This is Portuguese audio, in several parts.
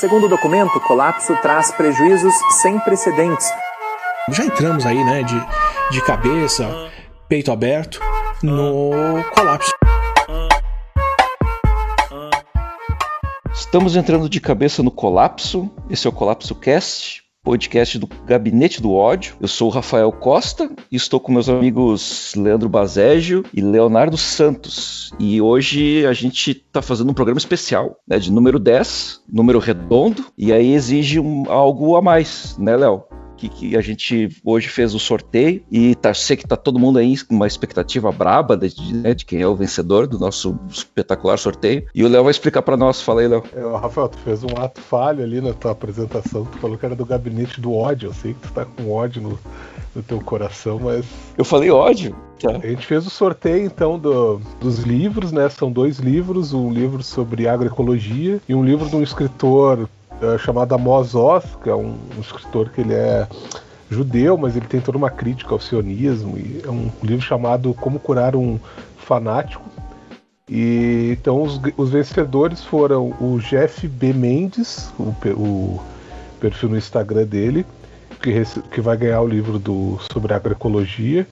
Segundo o documento, o colapso traz prejuízos sem precedentes. Já entramos aí, né, de, de cabeça, peito aberto, no colapso. Estamos entrando de cabeça no colapso. Esse é o Colapso Cast, podcast do Gabinete do Ódio. Eu sou o Rafael Costa e estou com meus amigos Leandro Bazégio e Leonardo Santos. E hoje a gente está fazendo um programa especial, né, de número 10, número redondo, e aí exige um, algo a mais, né, Léo? Que, que a gente hoje fez o sorteio e tá, sei que tá todo mundo aí com uma expectativa braba de, né, de, quem é o vencedor do nosso espetacular sorteio. E o Léo vai explicar para nós. Fala aí, Léo. É, Rafael, tu fez um ato falho ali na tua apresentação. Tu falou que era do gabinete do ódio. Eu sei que tu tá com ódio no, no teu coração, mas. Eu falei ódio. Tá. A gente fez o sorteio então do, dos livros, né? São dois livros, um livro sobre agroecologia e um livro de um escritor é, chamado Amos Oz, que é um, um, escritor que ele é judeu, mas ele tem toda uma crítica ao sionismo. E é um livro chamado Como Curar um Fanático. E então os, os vencedores foram o Jeff B. Mendes, o, o perfil no Instagram dele, que, que vai ganhar o livro do, sobre agroecologia,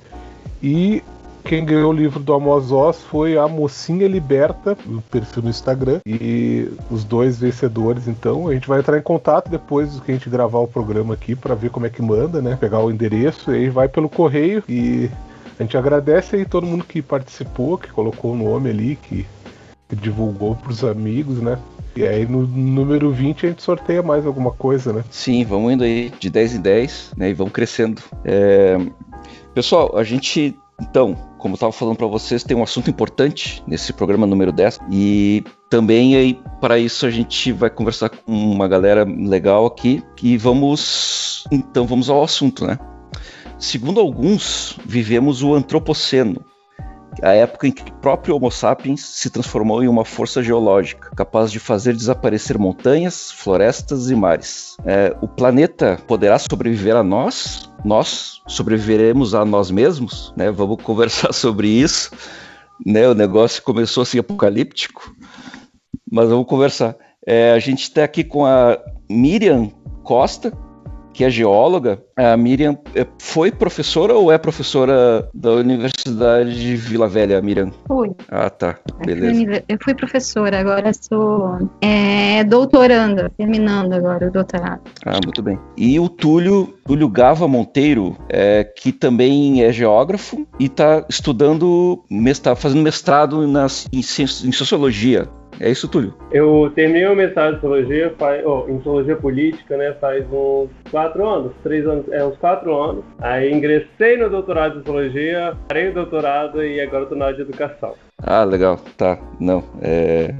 e quem ganhou o livro do Amos Oz foi a Mocinha Liberta, o perfil no Instagram. E os dois vencedores, então, a gente vai entrar em contato depois que a gente gravar o programa aqui para ver como é que manda, né? Pegar o endereço e aí vai pelo correio. E a gente agradece aí todo mundo que participou, que colocou o nome ali, que, que divulgou pros amigos, né? E aí no número 20 a gente sorteia mais alguma coisa, né? Sim, vamos indo aí de 10 em 10, né? E vamos crescendo. É... Pessoal, a gente então, como eu estava falando para vocês, tem um assunto importante nesse programa número 10 e também para isso a gente vai conversar com uma galera legal aqui. E vamos então vamos ao assunto, né? Segundo alguns, vivemos o antropoceno, a época em que o próprio Homo sapiens se transformou em uma força geológica, capaz de fazer desaparecer montanhas, florestas e mares. É, o planeta poderá sobreviver a nós? Nós sobreviveremos a nós mesmos? Né? Vamos conversar sobre isso. Né? O negócio começou assim apocalíptico, mas vamos conversar. É, a gente está aqui com a Miriam Costa, que é geóloga. A Miriam é, foi professora ou é professora da Universidade de Vila Velha, Miriam? Fui. Ah, tá. Beleza. Eu fui professora, agora sou é, doutoranda, terminando agora o doutorado. Ah, muito bem. E o Túlio, Túlio Gava Monteiro, é, que também é geógrafo e está estudando, está fazendo mestrado nas, em, em sociologia é isso, Túlio? Eu terminei o mestrado em Sociologia, faz, oh, em Sociologia Política, né, faz uns quatro anos, três anos, é uns quatro anos. Aí ingressei no doutorado em Sociologia, parei o doutorado e agora estou na área de Educação. Ah, legal, tá, não, é...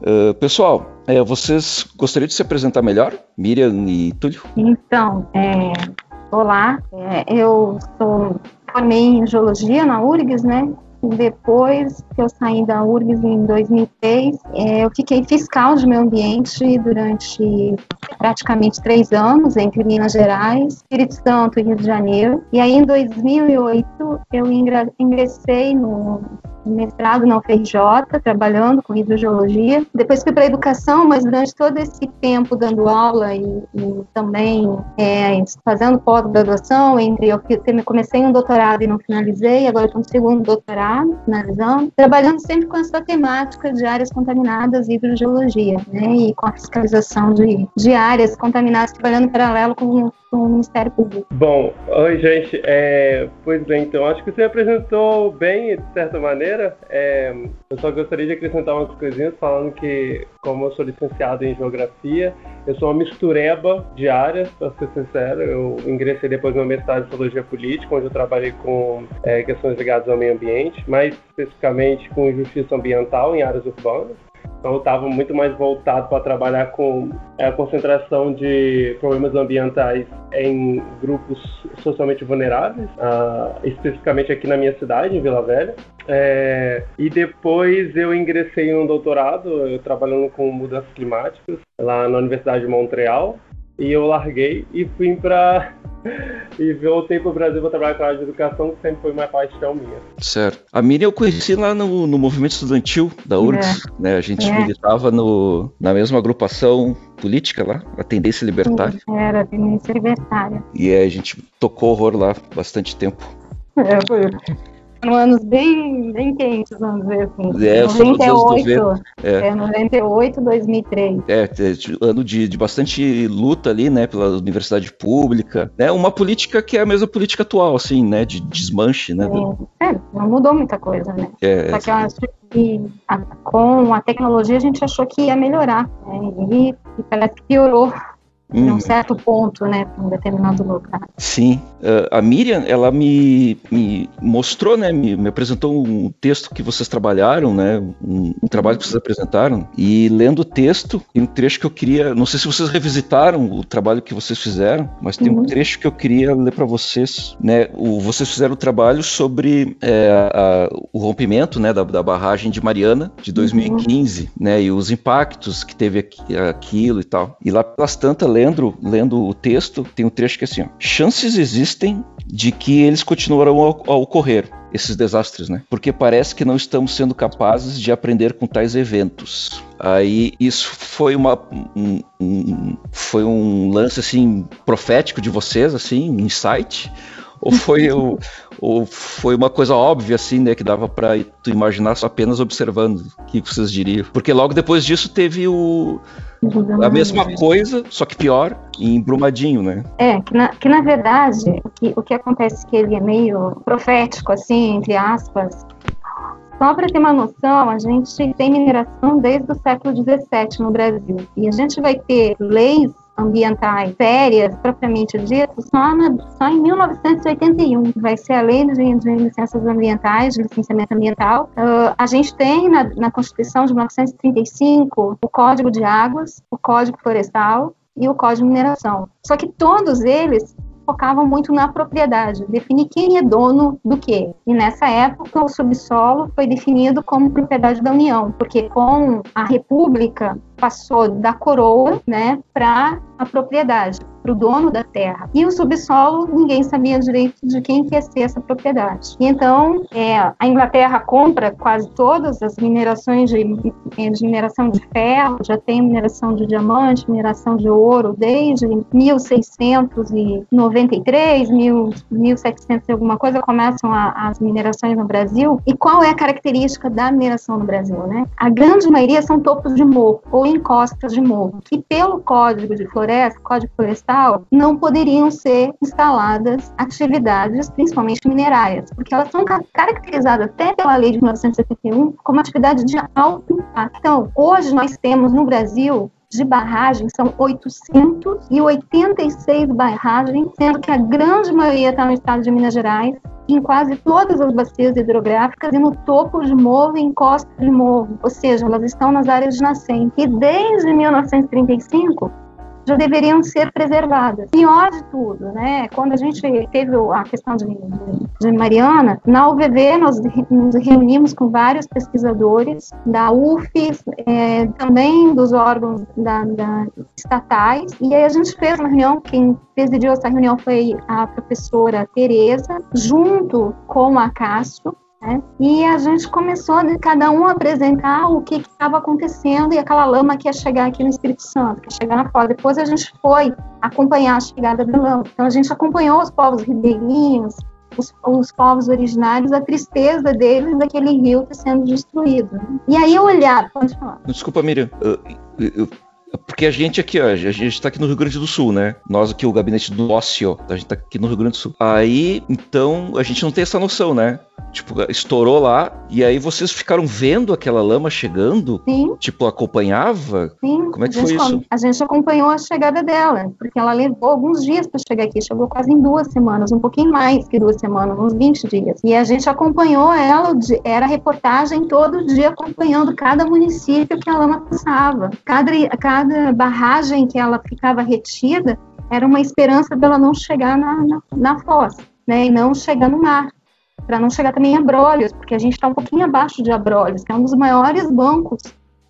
Uh, pessoal, é, vocês gostariam de se apresentar melhor, Miriam e Túlio? Então, é, olá, é, eu sou formei em Geologia na URGS, né, depois que eu saí da URGS em 2003, é, eu fiquei fiscal de meio ambiente durante praticamente três anos entre Minas Gerais, Espírito Santo e Rio de Janeiro. E aí, em 2008, eu ingressei no mestrado na UFRJ, trabalhando com hidrogeologia. Depois fui para a educação, mas durante todo esse tempo dando aula e, e também é, fazendo pós-graduação, entre eu comecei um doutorado e não finalizei, agora estou no segundo doutorado, finalizando, trabalhando sempre com essa temática de áreas contaminadas e hidrogeologia, né, e com a fiscalização de, de áreas contaminadas, trabalhando em paralelo com, com o Ministério Público. Bom, oi gente, é, pois bem, então acho que você apresentou bem, de certa maneira, é, eu só gostaria de acrescentar umas coisinhas falando que, como eu sou licenciado em Geografia, eu sou uma mistureba de áreas, para ser sincero. Eu ingressei depois no mestrado em Sociologia Política, onde eu trabalhei com é, questões ligadas ao meio ambiente, mais especificamente com justiça ambiental em áreas urbanas. Então eu estava muito mais voltado para trabalhar com a concentração de problemas ambientais em grupos socialmente vulneráveis, uh, especificamente aqui na minha cidade, em Vila Velha. É, e depois eu ingressei no doutorado, eu trabalhando com mudanças climáticas lá na Universidade de Montreal. E eu larguei e fui para e voltei pro Brasil para trabalhar com a área de educação, que sempre foi uma paixão minha. Certo. A Miriam eu conheci lá no, no movimento estudantil da URGS, é. né? A gente é. militava no, na mesma agrupação política lá, a Tendência Libertária. Era, a Tendência Libertária. E a gente tocou horror lá bastante tempo. É, foi eram anos bem, bem quentes, vamos dizer assim. É, 98, é. é, 98, 2003. É, ano de, de bastante luta ali, né, pela universidade pública. É né, uma política que é a mesma política atual, assim, né, de desmanche, né. É, não mudou muita coisa, né. É, Só que eu acho que a, com a tecnologia a gente achou que ia melhorar, né, e, e parece que piorou em um uhum. certo ponto, né, para um determinado lugar. Sim, uh, a Miriam, ela me, me mostrou, né, me, me, apresentou um texto que vocês trabalharam, né, um, um, trabalho que vocês apresentaram, e lendo o texto, tem um trecho que eu queria, não sei se vocês revisitaram o trabalho que vocês fizeram, mas tem uhum. um trecho que eu queria ler para vocês, né, o, vocês fizeram o um trabalho sobre é, a, o rompimento, né, da, da, barragem de Mariana de 2015, uhum. né, e os impactos que teve aqui, aquilo e tal. E lá pelas tantas lendo, o texto, tem um trecho que é assim: ó, chances existem de que eles continuarão a, a ocorrer, esses desastres, né? Porque parece que não estamos sendo capazes de aprender com tais eventos. Aí isso foi uma um, um, foi um lance assim profético de vocês, assim, um insight. Ou foi, o, ou foi uma coisa óbvia, assim, né? Que dava para tu imaginar só apenas observando. O que vocês diriam? Porque logo depois disso teve o, a mesma coisa, só que pior, em Brumadinho, né? É, que na, que na verdade, o que, o que acontece é que ele é meio profético, assim, entre aspas. Só para ter uma noção, a gente tem mineração desde o século XVII no Brasil. E a gente vai ter leis ambientais sérias, propriamente dito, só, na, só em 1981. Vai ser a lei de, de licenças ambientais, de licenciamento ambiental. Uh, a gente tem na, na Constituição de 1935 o Código de Águas, o Código Florestal e o Código de Mineração. Só que todos eles focavam muito na propriedade, definir quem é dono do que. E nessa época, o subsolo foi definido como propriedade da União, porque com a República passou da coroa, né, para a propriedade para o dono da terra. E o subsolo, ninguém sabia direito de quem que ia ser essa propriedade. E então, é, a Inglaterra compra quase todas as minerações de, de mineração de ferro, já tem mineração de diamante, mineração de ouro desde 1693, 1700 e alguma coisa, começam a, as minerações no Brasil. E qual é a característica da mineração no Brasil, né? A grande maioria são topos de morro ou encostas de morro, que pelo Código de Floresta, Código Florestal, não poderiam ser instaladas atividades, principalmente minerárias, porque elas são caracterizadas até pela lei de 1971 como atividade de alto impacto. Então, hoje nós temos no Brasil de barragens são 886 barragens, sendo que a grande maioria está no estado de Minas Gerais, em quase todas as bacias hidrográficas e no topo de morro e encosta de morro, ou seja, elas estão nas áreas de nascente. E desde 1935, já deveriam ser preservadas. Pior de tudo, né? Quando a gente teve a questão de, de Mariana, na UVV nós nos reunimos com vários pesquisadores da UFES, é, também dos órgãos da, da, estatais, e aí a gente fez uma reunião, quem presidiu essa reunião foi a professora Tereza, junto com a Cássio, né? E a gente começou a cada um apresentar o que estava acontecendo e aquela lama que ia chegar aqui no Espírito Santo, que ia chegar na foz. Depois a gente foi acompanhar a chegada da lama. Então a gente acompanhou os povos ribeirinhos, os, os, povos originários, a tristeza deles daquele rio que sendo destruído. E aí eu olhar, pode falar. Desculpa, Miriam. Eu, eu, porque a gente aqui, ó, a gente está aqui no Rio Grande do Sul, né? Nós aqui, o gabinete do ócio, a gente está aqui no Rio Grande do Sul. Aí, então, a gente não tem essa noção, né? Tipo, estourou lá, e aí vocês ficaram vendo aquela lama chegando? Sim. Tipo, acompanhava? Sim. Como é que foi isso? A gente acompanhou a chegada dela, porque ela levou alguns dias para chegar aqui, chegou quase em duas semanas, um pouquinho mais que duas semanas, uns 20 dias. E a gente acompanhou ela, era reportagem todo dia acompanhando cada município que a lama passava. Cada, cada barragem que ela ficava retida era uma esperança dela não chegar na, na, na foz, né, e não chegar no mar para não chegar também em Abrolhos, porque a gente está um pouquinho abaixo de Abrolhos, que é um dos maiores bancos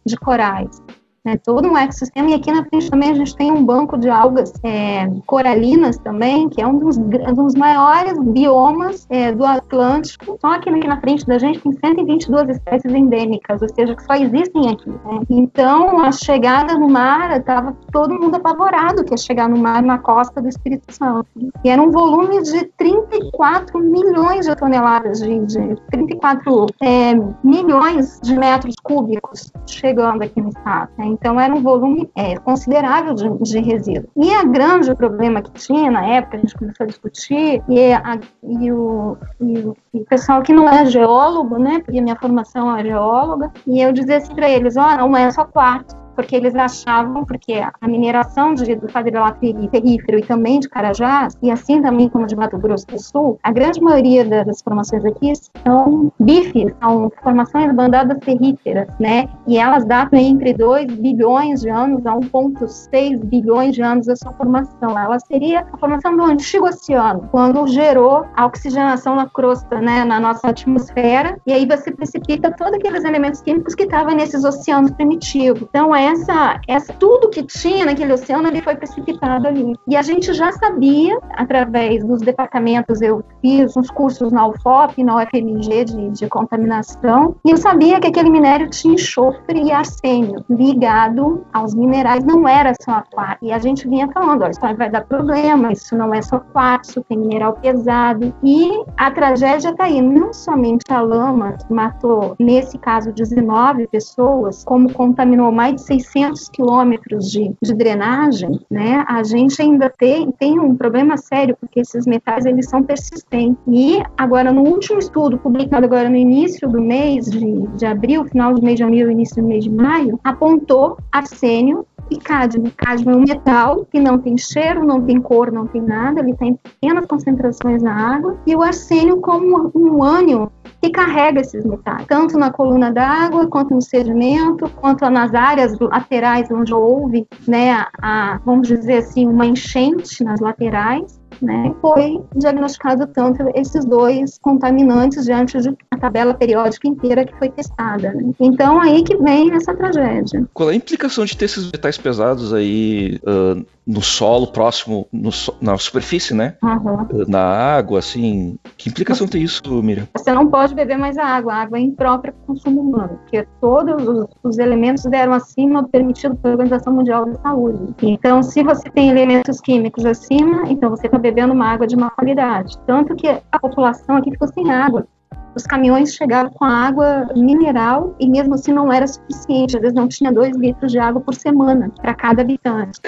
de corais. Né, todo um ecossistema, e aqui na frente também a gente tem um banco de algas é, coralinas também, que é um dos, dos maiores biomas é, do Atlântico, só que aqui na frente da gente tem 122 espécies endêmicas, ou seja, que só existem aqui. Né? Então, a chegada no mar, estava todo mundo apavorado que ia chegar no mar na costa do Espírito Santo. E era um volume de 34 milhões de toneladas, de, de 34 é, milhões de metros cúbicos chegando aqui no estado. Né? Então, era um volume é, considerável de, de resíduo. E a grande problema que tinha na época, a gente começou a discutir, e, a, e, o, e, o, e o pessoal que não é geólogo, né, porque minha formação é geóloga, e eu dizia assim para eles: ó, oh, não é só quartzo porque eles achavam, porque a mineração de, do quadrilátero terrífero e também de Carajás, e assim também como de Mato Grosso do Sul, a grande maioria das formações aqui são bifes, são formações bandadas terríferas, né? E elas datam entre 2 bilhões de anos a 1,6 bilhões de anos a sua formação. Ela seria a formação do antigo oceano, quando gerou a oxigenação na crosta, né, na nossa atmosfera, e aí você precipita todos aqueles elementos químicos que estavam nesses oceanos primitivos. Então, é essa, essa tudo que tinha naquele oceano ele foi precipitado ali. E a gente já sabia através dos departamentos, eu fiz uns cursos na UFOP, na UFMG de, de contaminação, e eu sabia que aquele minério tinha enxofre e arsênio ligado aos minerais, não era só quartzo. E a gente vinha falando, olha, isso vai dar problema, isso não é só quartzo, tem mineral pesado. E a tragédia está aí, não somente a lama que matou, nesse caso, 19 pessoas, como contaminou mais de 600 quilômetros de, de drenagem, né, a gente ainda tem, tem um problema sério, porque esses metais eles são persistentes. E agora, no último estudo, publicado agora no início do mês de, de abril, final do mês de abril, início do mês de maio, apontou arsênio e cádmio. Cádmio é um metal que não tem cheiro, não tem cor, não tem nada, ele tem pequenas concentrações na água, e o arsênio como um ânion que carrega esses metais, tanto na coluna d'água, quanto no sedimento, quanto nas áreas laterais onde houve, né, a, vamos dizer assim, uma enchente nas laterais, né, foi diagnosticado tanto esses dois contaminantes diante de a tabela periódica inteira que foi testada. Né? Então aí que vem essa tragédia. Qual é a implicação de ter esses metais pesados aí uh, no solo próximo, no, na superfície, né? Uhum. Na água, assim. Que implicação tem isso, Miriam? Você não pode beber mais a água. A água é imprópria para o consumo humano, porque todos os, os elementos deram acima permitido pela Organização Mundial da Saúde. Então, se você tem elementos químicos acima, então você está bebendo uma água de má qualidade. Tanto que a população aqui ficou sem água os caminhões chegavam com água mineral e mesmo assim não era suficiente. Às vezes não tinha dois litros de água por semana para cada habitante.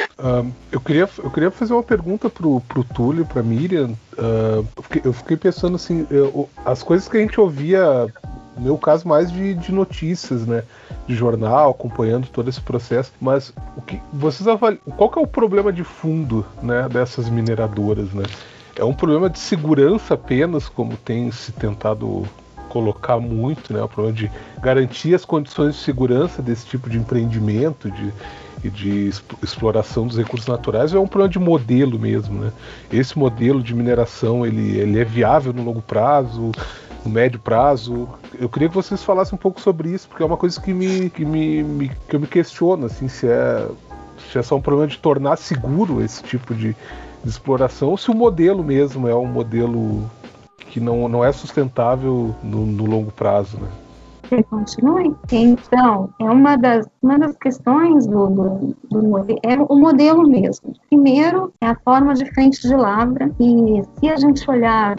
Eu, queria, eu queria fazer uma pergunta pro, pro Túlio, pra Miriam. Uh, eu, fiquei, eu, fiquei, pensando assim, eu, as coisas que a gente ouvia, no meu caso, mais de, de notícias, né? De jornal, acompanhando todo esse processo. Mas o que vocês avaliam, qual que é o problema de fundo né, dessas mineradoras, né? É um problema de segurança apenas, como tem se tentado colocar muito, né? O problema de garantir as condições de segurança desse tipo de empreendimento, de, e de exploração dos recursos naturais é um problema de modelo mesmo, né? Esse modelo de mineração ele, ele é viável no longo prazo, no médio prazo. Eu queria que vocês falassem um pouco sobre isso, porque é uma coisa que me que me, me que eu me questiono, assim, se é se é só um problema de tornar seguro esse tipo de de exploração ou se o modelo mesmo é um modelo que não, não é sustentável no, no longo prazo, né? Continue. Então, é uma das, uma das questões do, do, do é o modelo mesmo. Primeiro, é a forma de frente de lavra, e se a gente olhar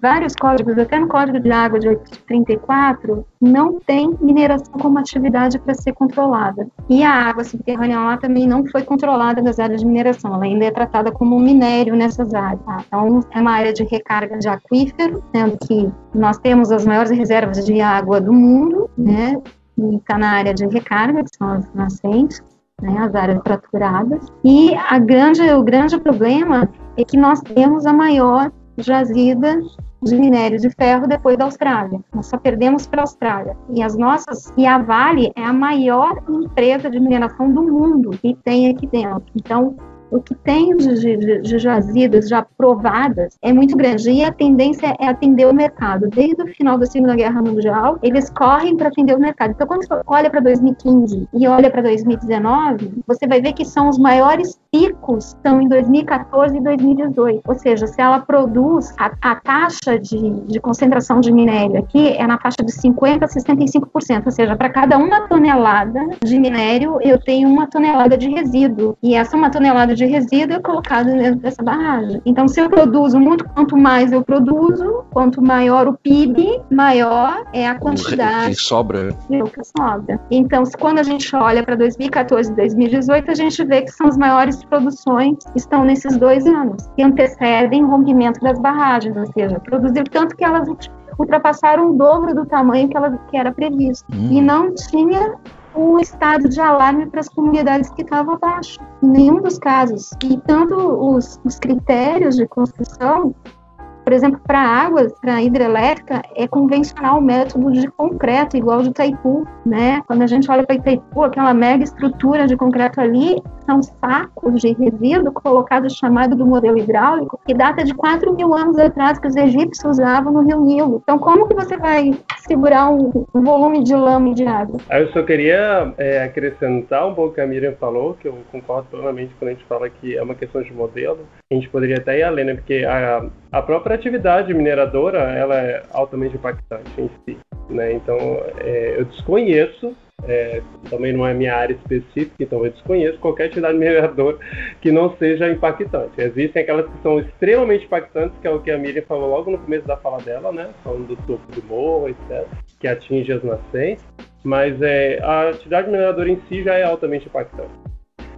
vários códigos, até no Código de Água de 834, não tem mineração como atividade para ser controlada. E a água subterrânea lá também não foi controlada das áreas de mineração, ela ainda é tratada como minério nessas áreas. Tá? Então, é uma área de recarga de aquífero, sendo que nós temos as maiores reservas de água do mundo, né? E está na área de recarga, que são as nascentes. Né, as áreas fraturadas. E a grande, o grande problema é que nós temos a maior jazida de minério de ferro depois da Austrália. Nós só perdemos para a Austrália. E as nossas e a Vale é a maior empresa de mineração do mundo que tem aqui dentro. Então, o que tem de, de, de jazidas já provadas é muito grande e a tendência é atender o mercado. Desde o final da Segunda Guerra Mundial, eles correm para atender o mercado. Então, quando você olha para 2015 e olha para 2019, você vai ver que são os maiores picos estão em 2014 e 2018. Ou seja, se ela produz, a, a taxa de, de concentração de minério aqui é na faixa de 50% a 65%. Ou seja, para cada uma tonelada de minério, eu tenho uma tonelada de resíduo. E essa uma tonelada de resíduo é colocada dentro dessa barragem. Então, se eu produzo muito, quanto mais eu produzo, quanto maior o PIB, maior é a quantidade que sobra. que sobra. Então, quando a gente olha para 2014 e 2018, a gente vê que são as maiores produções estão nesses dois anos, que antecedem o rompimento das barragens, ou seja, produzir tanto que elas ultrapassaram o dobro do tamanho que, ela, que era previsto. Hum. E não tinha um estado de alarme para as comunidades que estavam abaixo, em nenhum dos casos. E tanto os, os critérios de construção por exemplo, para águas, para hidrelétrica, é convencional o método de concreto, igual de Itaipu, né? Quando a gente olha para Itaipu, aquela mega estrutura de concreto ali, são sacos de resíduo colocados chamado do modelo hidráulico, que data de 4 mil anos atrás, que os egípcios usavam no rio Nilo. Então, como que você vai segurar um, um volume de lama e de água? Eu só queria é, acrescentar um pouco o que a Miriam falou, que eu concordo plenamente quando a gente fala que é uma questão de modelo. A gente poderia até ir além, né? Porque a, a própria atividade mineradora, ela é altamente impactante em si, né? Então, é, eu desconheço é, também não é minha área específica, então eu desconheço qualquer atividade mineradora que não seja impactante. Existem aquelas que são extremamente impactantes, que é o que a Miriam falou logo no começo da fala dela, né? Falando do topo do morro, etc., que atinge as nascentes, mas é, a atividade mineradora em si já é altamente impactante.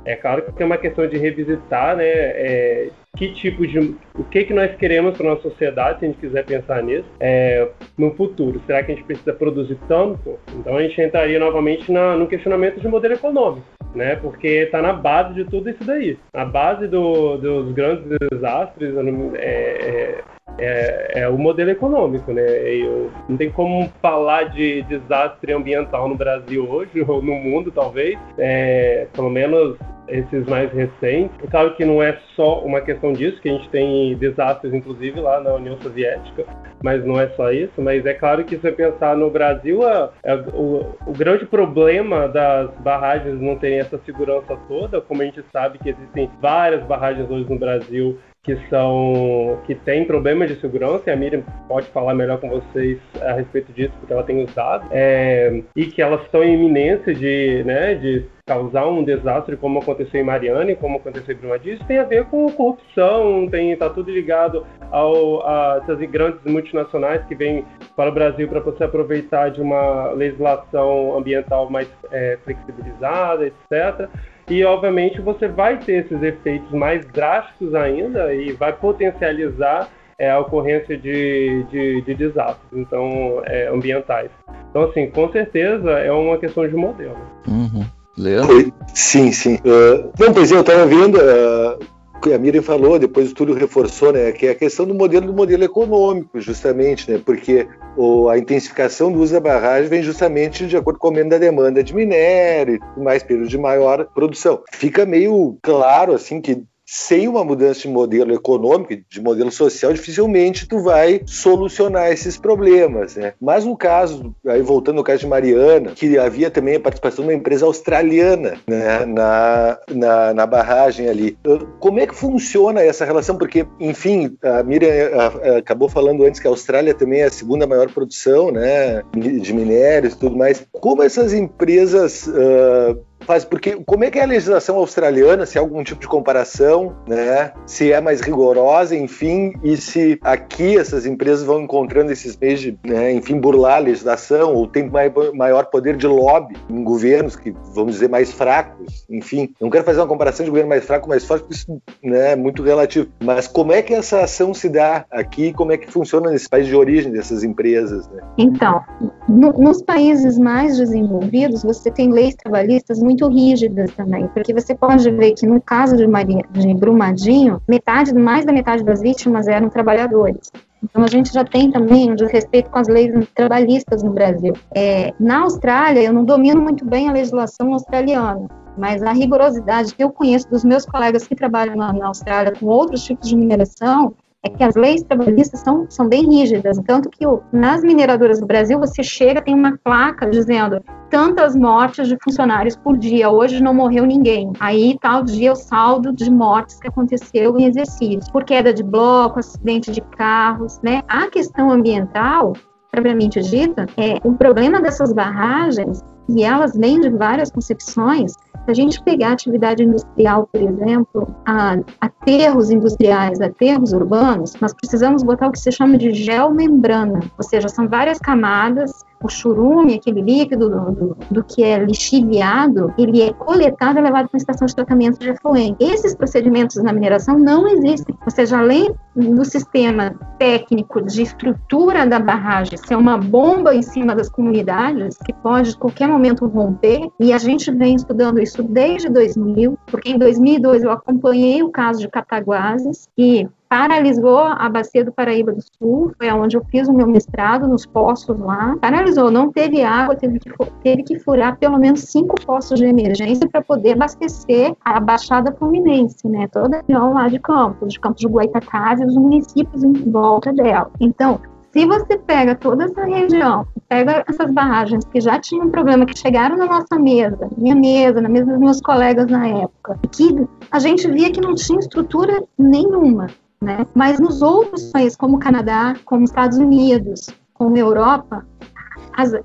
É claro que é uma questão de revisitar, né? É, que tipo de. o que, que nós queremos para nossa sociedade, se a gente quiser pensar nisso, é, no futuro. Será que a gente precisa produzir tanto? Então a gente entraria novamente na, no questionamento de modelo econômico, né? Porque está na base de tudo isso daí. A base do, dos grandes desastres é, é, é, é, o modelo econômico, né? Eu, não tem como falar de desastre ambiental no Brasil hoje, ou no mundo, talvez. É, pelo menos esses mais recentes. É claro que não é só uma questão disso, que a gente tem desastres, inclusive, lá na União Soviética, mas não é só isso. Mas é claro que se você pensar no Brasil, a, a, o, o, grande problema das barragens não terem essa segurança toda, como a gente sabe que existem várias barragens hoje no Brasil que são que tem problemas de segurança, e a Miriam pode falar melhor com vocês a respeito disso, porque ela tem os dados, é, e que elas estão em iminência de, né, de causar um desastre como aconteceu em Mariana e como aconteceu em Brumadinho, tem a ver com corrupção, tem tá tudo ligado ao, a essas grandes multinacionais que vêm para o Brasil para você aproveitar de uma legislação ambiental mais é, flexibilizada, etc. E, obviamente, você vai ter esses efeitos mais drásticos ainda e vai potencializar é, a ocorrência de, de, de desastres então, é, ambientais. Então, assim, com certeza é uma questão de modelo. Uhum. Leandro? Sim, sim. Uh, não, pois eu estava vendo, uh, que a Miriam falou, depois o Túlio reforçou, né, que é a questão do modelo do modelo econômico, justamente, né, porque o, a intensificação do uso da barragem vem justamente de acordo com o aumento da demanda de minério e mais período de maior produção. Fica meio claro, assim, que sem uma mudança de modelo econômico, de modelo social, dificilmente tu vai solucionar esses problemas, né? Mas no caso, aí voltando ao caso de Mariana, que havia também a participação de uma empresa australiana né, na, na, na barragem ali. Como é que funciona essa relação? Porque, enfim, a Miriam acabou falando antes que a Austrália também é a segunda maior produção né, de minérios e tudo mais. Como essas empresas uh, faz porque como é que é a legislação australiana, se há algum tipo de comparação, né? Se é mais rigorosa, enfim, e se aqui essas empresas vão encontrando esses meios de, né, enfim, burlar a legislação ou tem maior poder de lobby em governos que vamos dizer mais fracos, enfim. Não quero fazer uma comparação de governo mais fraco, mais forte, porque isso né, é muito relativo. Mas como é que essa ação se dá aqui? Como é que funciona nesse país de origem dessas empresas? Né? Então, no, nos países mais desenvolvidos, você tem leis trabalhistas muito muito rígidas também, porque você pode ver que no caso de, Maria, de Brumadinho, metade, mais da metade das vítimas eram trabalhadores. Então a gente já tem também um desrespeito com as leis trabalhistas no Brasil. É, na Austrália, eu não domino muito bem a legislação australiana, mas a rigorosidade que eu conheço dos meus colegas que trabalham na, na Austrália com outros tipos de mineração é que as leis trabalhistas são, são bem rígidas, tanto que nas mineradoras do Brasil você chega, tem uma placa dizendo tantas mortes de funcionários por dia, hoje não morreu ninguém. Aí tal dia o saldo de mortes que aconteceu em exercício, por queda de bloco, acidente de carros, né? A questão ambiental, propriamente dita, é o problema dessas barragens e elas vêm de várias concepções se a gente pegar atividade industrial, por exemplo, a aterros industriais, aterros urbanos, nós precisamos botar o que se chama de geomembrana, ou seja, são várias camadas o churume, aquele líquido do, do, do, que é lixiviado, ele é coletado e levado para uma estação de tratamento de efluente. Esses procedimentos na mineração não existem. Ou seja, além do sistema técnico de estrutura da barragem ser uma bomba em cima das comunidades, que pode a qualquer momento romper, e a gente vem estudando isso desde 2000, porque em 2002 eu acompanhei o caso de Cataguases, e paralisou a bacia do Paraíba do Sul, foi onde eu fiz o meu mestrado, nos poços lá. Paralisou, não teve água, teve que, teve que furar pelo menos cinco poços de emergência para poder abastecer a Baixada Fluminense, né? Toda a região lá de Campos, de Campos de Goitacazes os municípios em volta dela. Então, se você pega toda essa região, pega essas barragens que já tinham problema, que chegaram na nossa mesa, minha mesa, na mesa dos meus colegas na época, que a gente via que não tinha estrutura nenhuma. Né? Mas nos outros países, como o Canadá, como Estados Unidos, como Europa,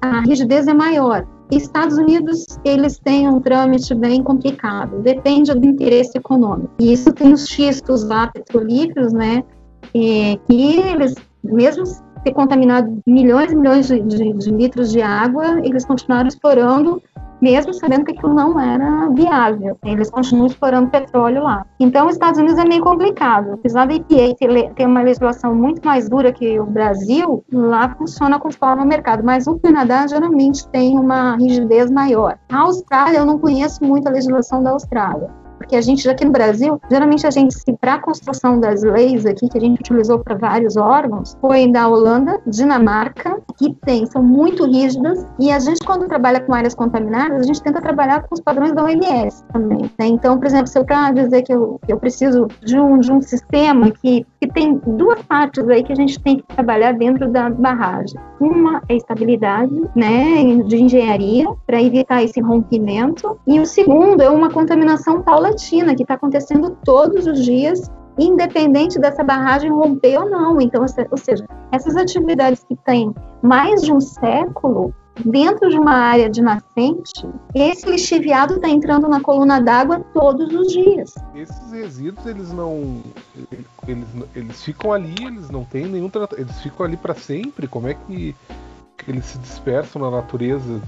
a rigidez é maior. Estados Unidos, eles têm um trâmite bem complicado, depende do interesse econômico. E isso tem os xistos lá, petrolíferos, né, e, que eles, mesmo ter contaminado milhões e milhões de, de, de litros de água, eles continuaram explorando mesmo sabendo que aquilo não era viável. Eles continuam explorando petróleo lá. Então, os Estados Unidos é meio complicado. Apesar da EPA ter, uma legislação muito mais dura que o Brasil, lá funciona conforme o mercado. Mas o Canadá geralmente tem uma rigidez maior. A Austrália, eu não conheço muito a legislação da Austrália porque a gente aqui no Brasil, geralmente a gente, para a construção das leis aqui, que a gente utilizou para vários órgãos, foi da Holanda, Dinamarca, que tem, são muito rígidas, e a gente, quando trabalha com áreas contaminadas, a gente tenta trabalhar com os padrões da OMS também. Né? Então, por exemplo, se eu para dizer que eu, eu preciso de um, de um sistema que, que tem duas partes aí que a gente tem que trabalhar dentro da barragem. Uma é estabilidade, né, de engenharia, para evitar esse rompimento, e o segundo é uma contaminação paulatina paulatina que está acontecendo todos os dias, independente dessa barragem romper ou não. Então, ou seja, essas atividades que têm mais de um século dentro de uma área de nascente, esse lixiviado está entrando na coluna d'água todos os dias. Esses resíduos, eles não. Eles, eles ficam ali, eles não têm nenhum tratamento. Eles ficam ali para sempre? Como é que eles se dispersam na natureza?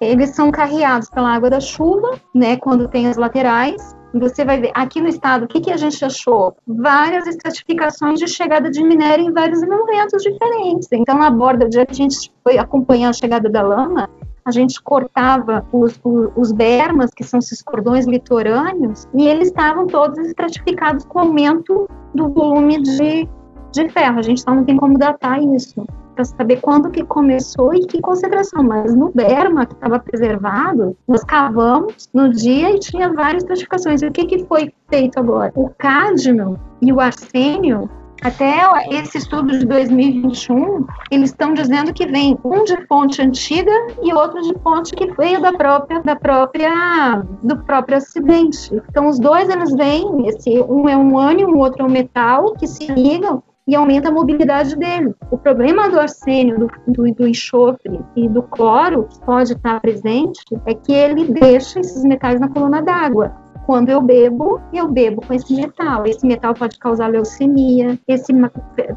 Eles são carreados pela água da chuva, né, quando tem as laterais. Você vai ver, aqui no estado, o que, que a gente achou? Várias estratificações de chegada de minério em vários momentos diferentes. Então, na borda, o dia que a gente foi acompanhar a chegada da lama, a gente cortava os, os, os, bermas, que são esses cordões litorâneos, e eles estavam todos estratificados com aumento do volume de, de ferro. A gente só não tem como datar isso para saber quando que começou e que concentração. Mas no Berma, que estava preservado, nós cavamos no dia e tinha várias classificações. E o que, que foi feito agora? O cádmio e o arsênio até esse estudo de 2021, eles estão dizendo que vem um de fonte antiga e outro de fonte que veio da própria, da própria, do próprio acidente. Então, os dois eles vêm, esse um é um ânion, o outro é um metal, que se ligam e aumenta a mobilidade dele. O problema do arsênio, do, do, do, enxofre e do cloro, que pode estar presente, é que ele deixa esses metais na coluna d'água. Quando eu bebo, eu bebo com esse metal. Esse metal pode causar leucemia, esse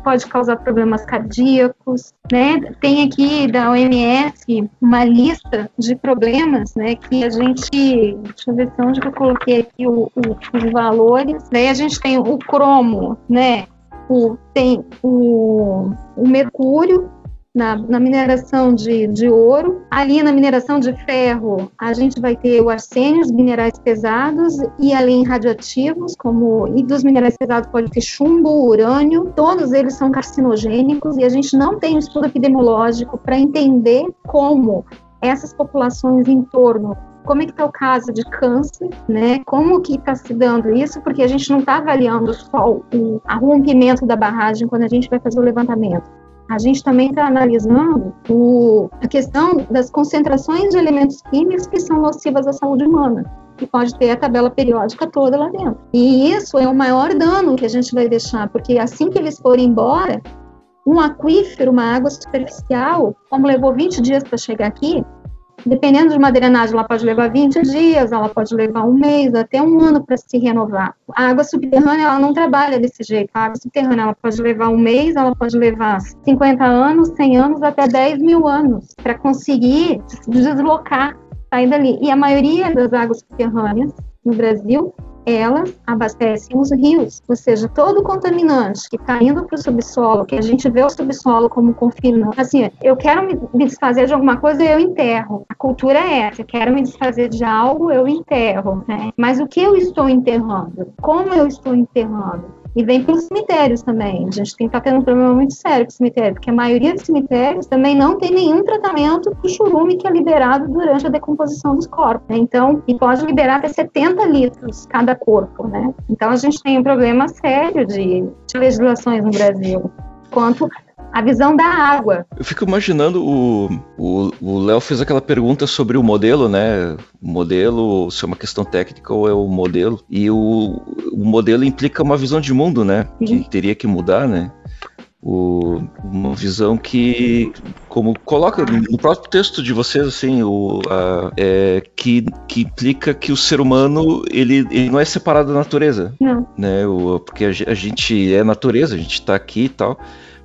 pode causar problemas cardíacos, né? Tem aqui da OMS uma lista de problemas, né? Que a gente, deixa eu ver onde eu coloquei aqui o, o, os valores. Daí a gente tem o cromo, né? O, tem o, o mercúrio na, na, mineração de, de ouro. Ali na mineração de ferro, a gente vai ter o arsênio, os minerais pesados e além radioativos, como e dos minerais pesados pode ter chumbo, urânio. Todos eles são carcinogênicos e a gente não tem um estudo epidemiológico para entender como essas populações em torno como é que está o caso de câncer, né? Como que está se dando isso, porque a gente não está avaliando só o rompimento da barragem quando a gente vai fazer o levantamento. A gente também está analisando o, a questão das concentrações de elementos químicos que são nocivas à saúde humana que pode ter a tabela periódica toda lá dentro. E isso é o maior dano que a gente vai deixar, porque assim que eles forem embora, um aquífero, uma água superficial, como levou 20 dias para chegar aqui, dependendo de uma drenagem, ela pode levar 20 dias, ela pode levar um mês, até um ano para se renovar. A água subterrânea, ela não trabalha desse jeito. A água subterrânea, ela pode levar um mês, ela pode levar 50 anos, 100 anos, até 10 mil anos, para conseguir deslocar, sair dali. E a maioria das águas subterrâneas no Brasil elas abastecem os rios, ou seja, todo contaminante que está indo para o subsolo, que a gente vê o subsolo como confinante, assim, eu quero me desfazer de alguma coisa, eu enterro. A cultura é essa, eu quero me desfazer de algo, eu enterro, né? Mas o que eu estou enterrando? Como eu estou enterrando? E vem para os cemitérios também. A gente estar tendo um problema muito sério com o cemitério, porque a maioria dos cemitérios também não tem nenhum tratamento para o churume que é liberado durante a decomposição dos corpos. Né? Então, e pode liberar até 70 litros cada corpo, né? Então a gente tem um problema sério de, de legislações no Brasil quanto a visão da água. Eu fico imaginando o Léo fez aquela pergunta sobre o modelo, né? O modelo, se é uma questão técnica ou é o modelo. E o, o modelo implica uma visão de mundo, né? Que teria que mudar, né? O, uma visão que, como coloca no próprio texto de vocês, assim, o, a, é, que, que implica que o ser humano ele, ele não é separado da natureza, não. né? O, porque a, a gente é natureza, a gente está aqui e tal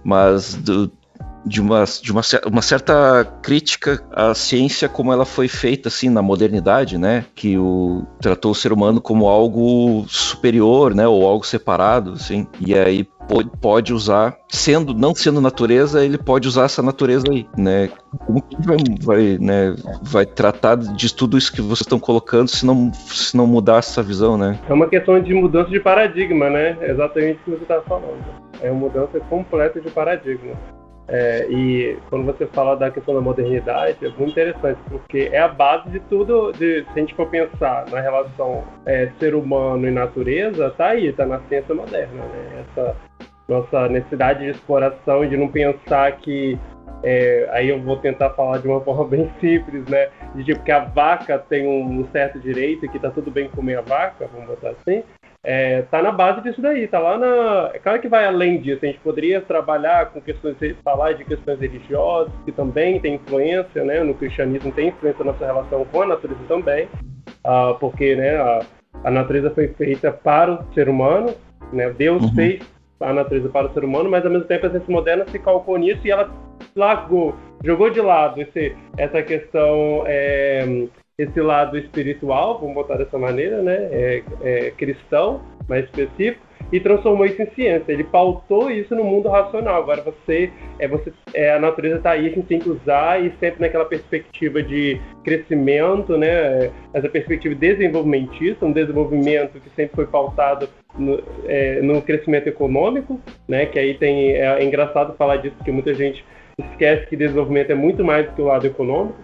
mas do, de, uma, de uma, uma, certa crítica à ciência como ela foi feita assim na modernidade, né? Que o tratou o ser humano como algo superior, né? Ou algo separado, assim. E aí pode, usar, sendo não sendo natureza, ele pode usar essa natureza aí, né? Como que vai, vai, né, vai tratar de tudo isso que vocês estão colocando se não, se não mudar essa visão, né? É uma questão de mudança de paradigma, né? Exatamente o que você está falando. É uma mudança completa de paradigma. É, e quando você fala da questão da modernidade, é muito interessante, porque é a base de tudo, de, se a gente for pensar na relação é, ser humano e natureza, tá aí, tá na ciência moderna, né? Essa nossa necessidade de exploração e de não pensar que é, aí eu vou tentar falar de uma forma bem simples, né? De tipo que a vaca tem um certo direito e que tá tudo bem comer a vaca, vamos botar assim é, tá na base disso daí, tá lá na. É claro que vai além disso, a gente poderia trabalhar com questões, falar de questões religiosas, que também tem influência, né? No cristianismo tem influência na nossa relação com a natureza também, uh, porque né, a, a, natureza foi feita para o ser humano, né? Deus uhum. fez a natureza para o ser humano, mas ao mesmo tempo a ciência moderna se calcou nisso e ela largou, jogou de lado esse, essa questão é, esse lado espiritual, vamos botar dessa maneira, né, é, é, cristão, mais específico, e transformou isso em ciência. Ele pautou isso no mundo racional. Agora você, é você, é, a natureza está aí, a gente tem que usar e sempre naquela perspectiva de crescimento, né, essa perspectiva desenvolvimentista, um desenvolvimento que sempre foi pautado no, é, no crescimento econômico, né, que aí tem é, é engraçado falar disso porque muita gente esquece que desenvolvimento é muito mais do que o lado econômico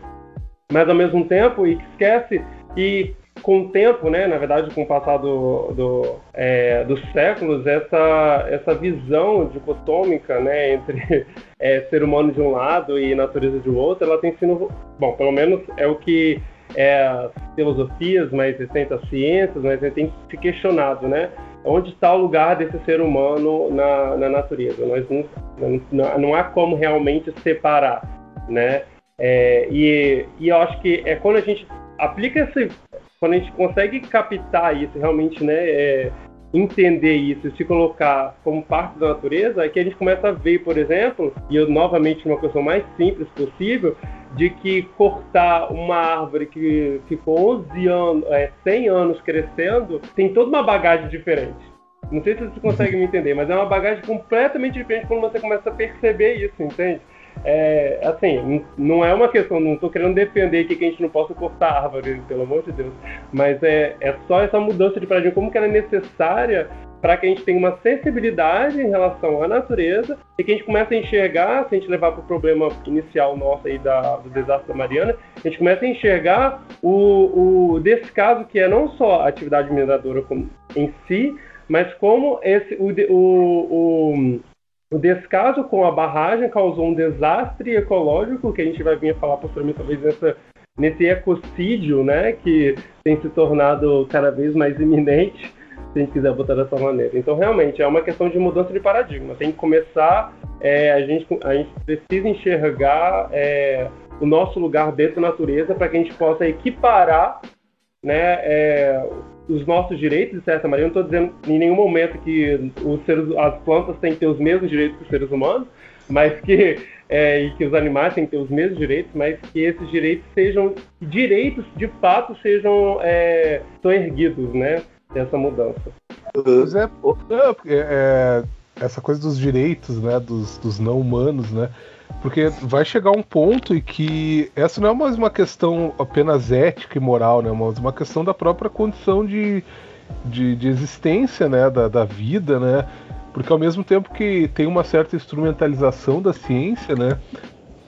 mas ao mesmo tempo e esquece e com o tempo, né, na verdade, com o passar do, do, é, dos séculos, essa, essa visão dicotômica né, entre é, ser humano de um lado e natureza de outro, ela tem sido, bom, pelo menos é o que é, as filosofias mais recentes, as ciências mais recentes se questionado, né? Onde está o lugar desse ser humano na, na natureza? Nós não, não, não há como realmente separar, né? É, e, e eu acho que é quando a gente aplica esse. Quando a gente consegue captar isso, realmente, né? É, entender isso se colocar como parte da natureza, é que a gente começa a ver, por exemplo, e eu novamente uma questão mais simples possível, de que cortar uma árvore que ficou 11 anos, é, 100 anos crescendo, tem toda uma bagagem diferente. Não sei se você consegue me entender, mas é uma bagagem completamente diferente quando você começa a perceber isso, entende? É, assim, não é uma questão, não estou querendo defender que a gente não possa cortar árvore, pelo amor de Deus, mas é, é só essa mudança de paradigma, como que ela é necessária para que a gente tenha uma sensibilidade em relação à natureza e que a gente comece a enxergar, se a gente levar para o problema inicial nosso aí da, do desastre da Mariana, a gente começa a enxergar o, o descaso que é não só a atividade mineradora em si, mas como esse, o, o, o, o descaso com a barragem causou um desastre ecológico, que a gente vai vir a falar posteriormente, talvez nessa, nesse ecocídio, né, que tem se tornado cada vez mais iminente se a gente quiser botar dessa maneira. Então, realmente, é uma questão de mudança de paradigma. Tem que começar, é, a, gente, a gente precisa enxergar é, o nosso lugar dentro da natureza para que a gente possa equiparar né, é, os nossos direitos, de certa maneira. Eu não estou dizendo em nenhum momento que os seres, as plantas têm que ter os mesmos direitos que os seres humanos, mas que é, e que os animais têm que ter os mesmos direitos, mas que esses direitos sejam direitos de fato sejam é, erguidos, né? dessa mudança. Pois é, é, é, essa coisa dos direitos, né, dos, dos não humanos, né, porque vai chegar um ponto em que essa não é mais uma questão apenas ética e moral, né, mas uma questão da própria condição de, de, de existência, né, da, da vida, né, porque ao mesmo tempo que tem uma certa instrumentalização da ciência, né,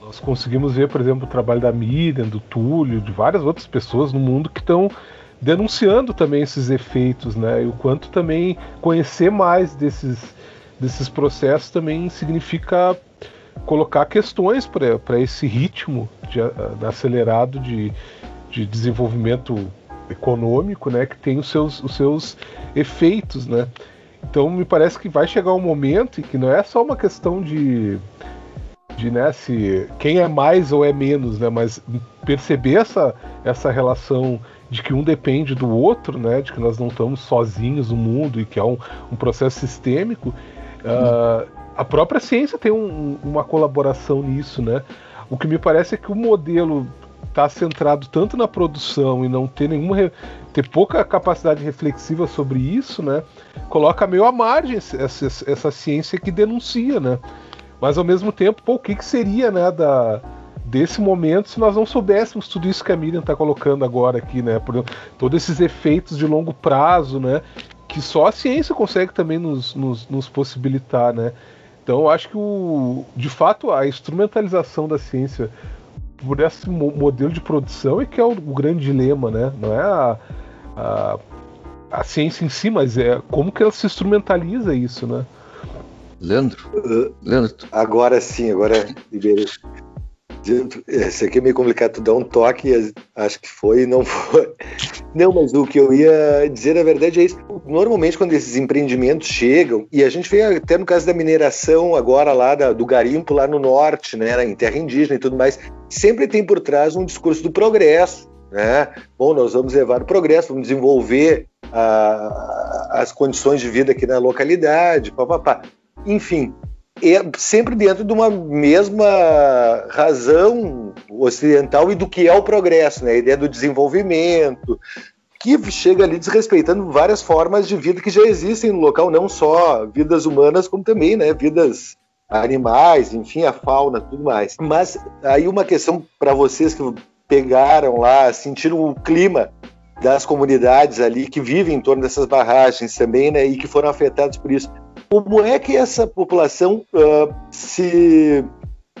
nós conseguimos ver, por exemplo, o trabalho da Miriam, do Túlio, de várias outras pessoas no mundo que estão denunciando também esses efeitos, né? E o quanto também conhecer mais desses, desses processos também significa colocar questões para esse ritmo de, de acelerado de, de desenvolvimento econômico, né? Que tem os seus, os seus efeitos, né? Então me parece que vai chegar um momento em que não é só uma questão de de né, se quem é mais ou é menos, né, mas perceber essa, essa relação de que um depende do outro, né, de que nós não estamos sozinhos no mundo e que é um, um processo sistêmico, uh, a própria ciência tem um, uma colaboração nisso, né? O que me parece é que o modelo está centrado tanto na produção e não ter nenhuma ter pouca capacidade reflexiva sobre isso, né? Coloca meio à margem essa, essa ciência que denuncia, né? Mas ao mesmo tempo, pô, o que, que seria, né, da desse momento se nós não soubéssemos tudo isso que a Miriam está colocando agora aqui, né? Por todos esses efeitos de longo prazo, né? Que só a ciência consegue também nos, nos, nos possibilitar, né? Então eu acho que o, de fato a instrumentalização da ciência por esse modelo de produção é que é o, o grande dilema, né? Não é a, a, a, ciência em si, mas é como que ela se instrumentaliza isso, né? Leandro? Uh, Leandro. Agora sim, agora liberei. Esse aqui é meio complicado, tu dá um toque, acho que foi e não foi. Não, mas o que eu ia dizer, na verdade, é isso. Normalmente, quando esses empreendimentos chegam, e a gente vê até no caso da mineração agora lá da, do garimpo lá no norte, né, em terra indígena e tudo mais, sempre tem por trás um discurso do progresso, né? Bom, nós vamos levar o progresso, vamos desenvolver a, as condições de vida aqui na localidade, papapá. Enfim, sempre dentro de uma mesma razão ocidental e do que é o progresso, né? a ideia do desenvolvimento, que chega ali desrespeitando várias formas de vida que já existem no local, não só vidas humanas, como também né, vidas animais, enfim, a fauna, tudo mais. Mas aí uma questão para vocês que pegaram lá, sentiram o clima das comunidades ali que vivem em torno dessas barragens também, né, e que foram afetados por isso. Como é que essa população uh, se,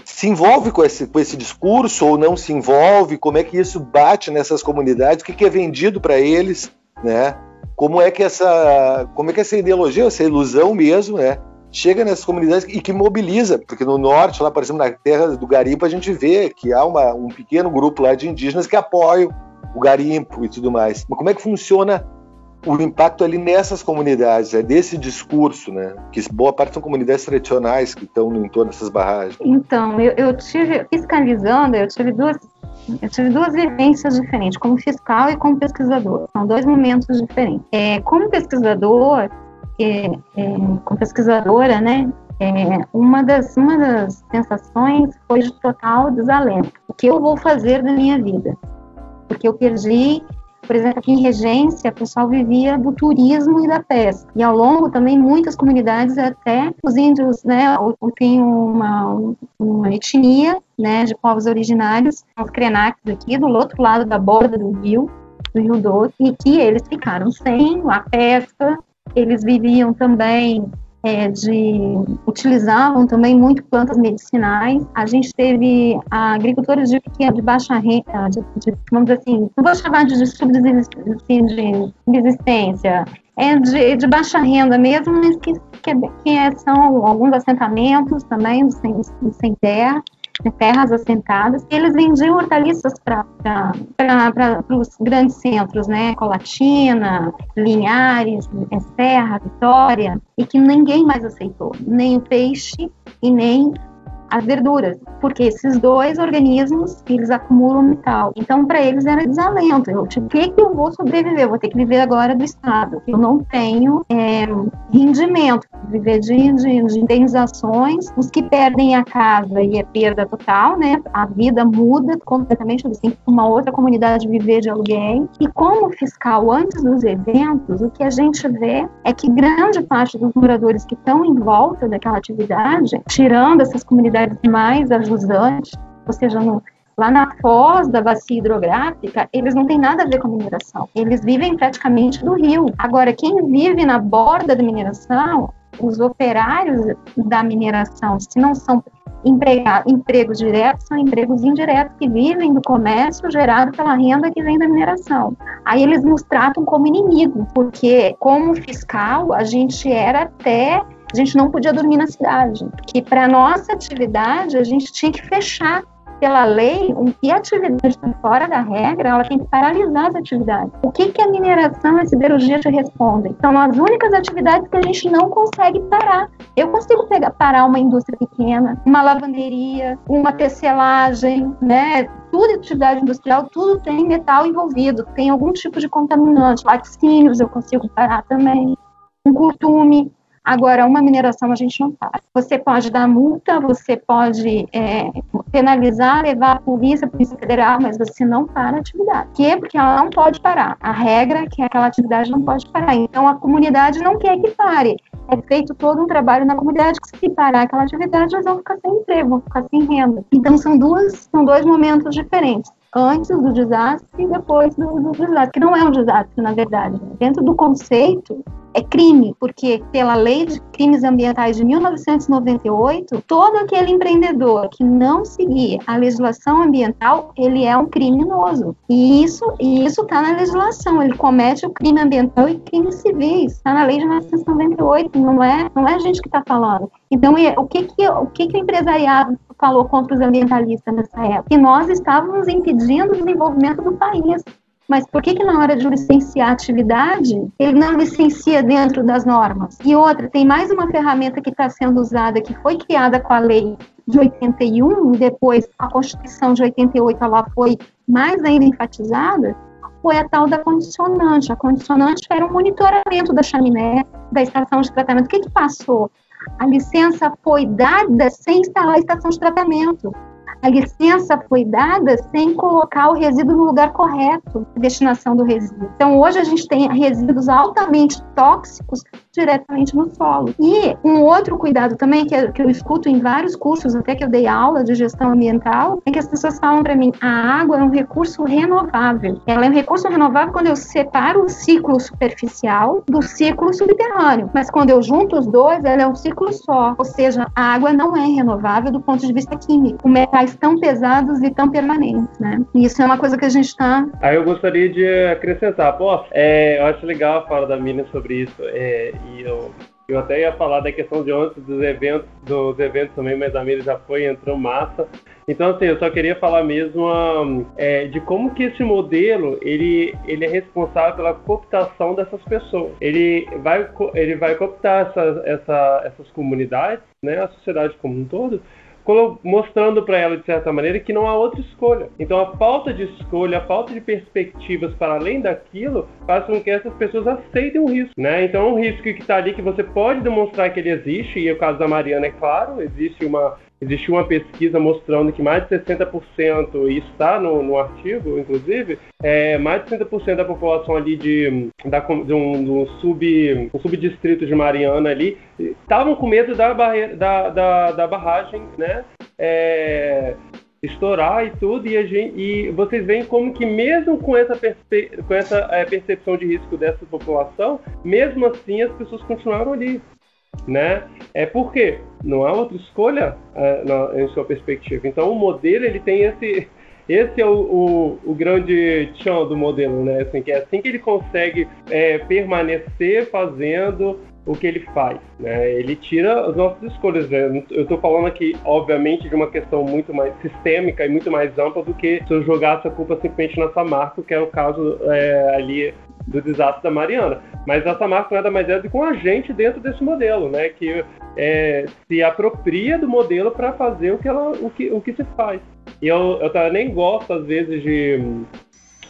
se envolve com esse, com esse discurso ou não se envolve? Como é que isso bate nessas comunidades? O que, que é vendido para eles, né? Como é que essa, como é que essa ideologia, essa ilusão mesmo, né? Chega nessas comunidades e que mobiliza, porque no norte, lá, por exemplo, na terra do garimpo, a gente vê que há uma, um pequeno grupo lá de indígenas que apoiam o garimpo e tudo mais. Mas como é que funciona o impacto ali nessas comunidades, é desse discurso, né? Que boa parte são comunidades tradicionais que estão no entorno dessas barragens. Então, eu, eu tive, fiscalizando, eu tive duas eu tive duas vivências diferentes, como fiscal e como pesquisador. São dois momentos diferentes. É, como pesquisador, é, é, como pesquisadora, né, é, uma, das, uma das sensações foi de total desalento. O que eu vou fazer da minha vida? Porque eu perdi por exemplo, aqui em Regência, o pessoal vivia do turismo e da pesca. E ao longo também muitas comunidades, até os índios, né, tem uma, uma etnia, né, de povos originários, os Krenaks aqui, do outro lado da borda do rio, do Rio Doce, e que eles ficaram sem a pesca, eles viviam também é, de utilizavam também muito plantas medicinais. A gente teve agricultores de pequena, de baixa renda, de, de, vamos dizer assim, não vou chamar de, subsistência, é de, de, baixa renda mesmo, mas que, que, que são alguns assentamentos também sem, sem terra terras assentadas, e eles vendiam hortaliças para os grandes centros, né? Colatina, Linhares, Serra, Vitória, e que ninguém mais aceitou, nem o peixe e nem as verduras, porque esses dois organismos eles acumulam metal. Então, para eles era desalento. Eu, tipo, que que eu vou sobreviver? Vou ter que viver agora do Estado. Eu não tenho é, rendimento, viver de, de, de, indenizações. Os que perdem a casa e é perda total, né? A vida muda completamente. Eles têm que uma outra comunidade viver de aluguel. E como fiscal, antes dos eventos, o que a gente vê é que grande parte dos moradores que estão em volta daquela atividade, tirando essas comunidades mais ajudantes, ou seja, no, lá na foz da bacia hidrográfica, eles não têm nada a ver com mineração. Eles vivem praticamente do rio. Agora, quem vive na borda da mineração, os operários da mineração, se não são empregos diretos, são empregos indiretos que vivem do comércio gerado pela renda que vem da mineração. Aí eles nos tratam como inimigo, porque como fiscal a gente era até a gente não podia dormir na cidade. Que para nossa atividade a gente tinha que fechar pela lei, e a atividade está fora da regra, ela tem que paralisar as atividades. O que, que a mineração e a siderurgia te respondem? São as únicas atividades que a gente não consegue parar. Eu consigo pegar, parar uma indústria pequena, uma lavanderia, uma tecelagem, né? Tudo atividade industrial, tudo tem metal envolvido, tem algum tipo de contaminante. Laticínios eu consigo parar também. Um curtume, Agora, uma mineração a gente não para. Você pode dar multa, você pode é, penalizar, levar a polícia, a polícia federal, mas você não para a atividade. Por quê? Porque ela não pode parar. A regra é que aquela atividade não pode parar. Então, a comunidade não quer que pare. É feito todo um trabalho na comunidade que se parar aquela atividade, eles vão ficar sem emprego, vão ficar sem renda. Então, são, duas, são dois momentos diferentes antes do desastre e depois do, do, desastre, que não é um desastre, na verdade. Dentro do conceito, é crime, porque pela lei de crimes ambientais de 1998, todo aquele empreendedor que não seguir a legislação ambiental, ele é um criminoso. E isso e isso está na legislação. Ele comete o crime ambiental e crimes civis. Está na lei de 1998. Não é não é a gente que está falando. Então, o que que o que que o empresariado falou contra os ambientalistas nessa época? Que nós estávamos impedindo o desenvolvimento do país. Mas por que, que na hora de licenciar a atividade, ele não licencia dentro das normas? E outra, tem mais uma ferramenta que está sendo usada, que foi criada com a lei de 81, e depois a Constituição de 88 ela foi mais ainda enfatizada, foi a tal da condicionante. A condicionante era um monitoramento da chaminé, da estação de tratamento. O que, que passou? A licença foi dada sem instalar a estação de tratamento. A licença foi dada sem colocar o resíduo no lugar correto, destinação do resíduo. Então, hoje a gente tem resíduos altamente tóxicos diretamente no solo. E um outro cuidado também, que, que eu escuto em vários cursos, até que eu dei aula de gestão ambiental, é que as pessoas falam para mim: a água é um recurso renovável. Ela é um recurso renovável quando eu separo o ciclo superficial do ciclo subterrâneo. Mas quando eu junto os dois, ela é um ciclo só. Ou seja, a água não é renovável do ponto de vista químico. Metais tão pesados e tão permanentes, né? E isso é uma coisa que a gente está. Aí eu gostaria de acrescentar, posso? É, eu acho legal a fala da Mina sobre isso. É, e eu, eu até ia falar da questão de ontem dos eventos, dos eventos também, mas a Mira já foi, entrou massa. Então, assim, eu só queria falar mesmo é, de como que esse modelo, ele, ele é responsável pela cooptação dessas pessoas. Ele vai, ele vai cooptar essa, essa, essas comunidades, né, a sociedade como um todo, mostrando para ela de certa maneira que não há outra escolha. Então a falta de escolha, a falta de perspectivas para além daquilo faz com que essas pessoas aceitem o risco, né? Então é um risco que está ali que você pode demonstrar que ele existe e o caso da Mariana é claro, existe uma Existiu uma pesquisa mostrando que mais de 60%, e está no, no artigo, inclusive, é, mais de 60% da população ali de, da, de, um, um, sub, um subdistrito de Mariana ali estavam com medo da, barreira, da, da, da barragem, né? É, estourar e tudo, e, gente, e vocês veem como que mesmo com essa, com essa é, percepção de risco dessa população, mesmo assim as pessoas continuaram ali. Né? É porque não há outra escolha é, na, em sua perspectiva. Então o modelo ele tem esse esse é o, o, o grande chão do modelo, né? Assim, que é assim que ele consegue é, permanecer fazendo o que ele faz, né? Ele tira as nossas escolhas. Né? Eu estou falando aqui, obviamente, de uma questão muito mais sistêmica e muito mais ampla do que se eu jogasse a culpa simplesmente na Samarco, que é o caso é, ali do desastre da Mariana. Mas a Samarco nada mais é do que um agente dentro desse modelo, né? Que é, se apropria do modelo para fazer o que, ela, o, que, o que se faz. E eu, eu nem gosto, às vezes, de,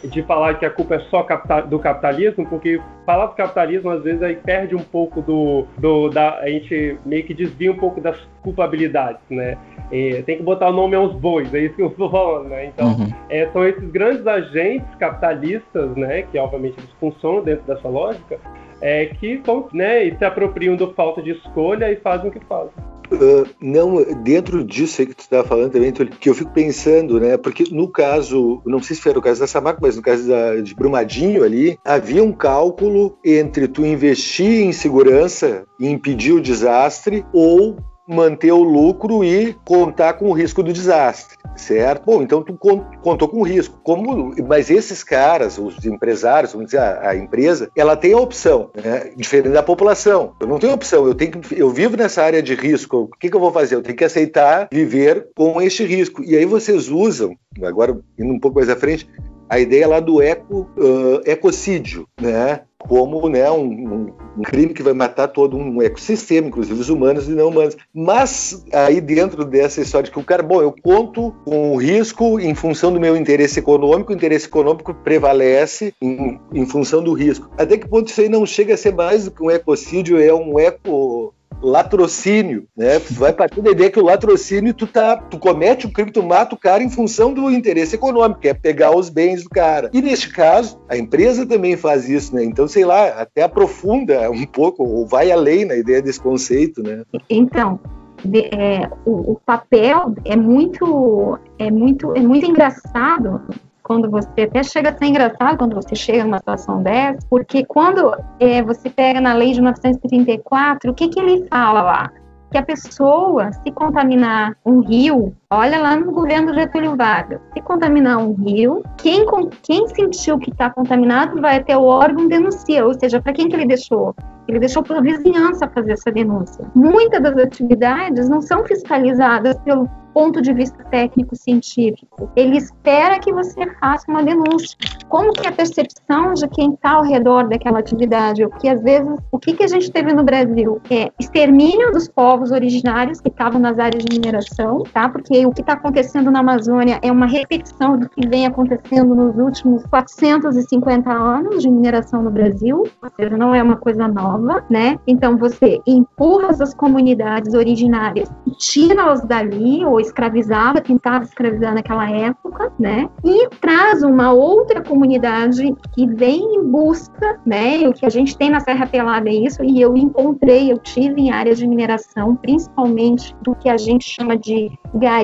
de falar que a culpa é só do capitalismo, porque falar do capitalismo, às vezes, aí perde um pouco do. do da, a gente meio que desvia um pouco das culpabilidades, né? E tem que botar o nome aos bois, é isso que eu estou falando, né? Então, uhum. é, são esses grandes agentes capitalistas, né? Que, obviamente, eles funcionam dentro dessa lógica, é, que vão, né, e se apropriam da falta de escolha e fazem o que fazem. Uh, não, dentro disso aí que tu estava falando também, que eu fico pensando, né? Porque no caso, não sei se foi o caso da Samarco, mas no caso da, de Brumadinho ali, havia um cálculo entre tu investir em segurança e impedir o desastre ou manter o lucro e contar com o risco do desastre, certo? Bom, então tu contou com o risco. Como, mas esses caras, os empresários, vamos dizer, a, a empresa, ela tem a opção, né? diferente da população. Eu não tenho opção, eu tenho que, eu vivo nessa área de risco. O que, que eu vou fazer? Eu tenho que aceitar viver com este risco. E aí vocês usam, agora indo um pouco mais à frente, a ideia lá do eco, uh, ecocídio, né? Como né, um, um, crime que vai matar todo um ecossistema, inclusive os humanos e não humanos. Mas aí dentro dessa história de que o cara, bom, eu conto com o risco em função do meu interesse econômico, o interesse econômico prevalece em, em função do risco. Até que ponto isso aí não chega a ser mais do que um ecocídio, é um eco latrocínio, né? Tu vai partir da ideia que o latrocínio tu tá, tu comete o crime, tu mata o cara em função do interesse econômico, que é pegar os bens do cara. E neste caso, a empresa também faz isso, né? Então, sei lá, até aprofunda um pouco ou vai além na ideia desse conceito, né? Então, de, é, o, o, papel é muito, é muito, é muito engraçado quando você até chega a ser engraçado quando você chega numa situação dessa, porque quando é, você pega na lei de 1934, o que, que ele fala lá? Que a pessoa, se contaminar um rio, olha lá no governo Getúlio Vargas, se contaminar um rio, quem, quem sentiu que está contaminado vai até o órgão denuncia, ou seja, para quem que ele deixou? Ele deixou para a vizinhança fazer essa denúncia. Muitas das atividades não são fiscalizadas pelo ponto de vista técnico-científico. Ele espera que você faça uma denúncia. Como que é a percepção de quem está ao redor daquela atividade? O que às vezes, o que, que a gente teve no Brasil é extermínio dos povos originários que estavam nas áreas de mineração, tá? Porque o que está acontecendo na Amazônia é uma repetição do que vem acontecendo nos últimos 450 anos de mineração no Brasil, ou seja, não é uma coisa nova, né? Então você empurra as comunidades originárias, tira-as dali ou escravizava, tentava escravizar naquela época, né? E traz uma outra comunidade que vem em busca, né? O que a gente tem na Serra Pelada é isso, e eu encontrei, eu tive em áreas de mineração, principalmente do que a gente chama de garimpo,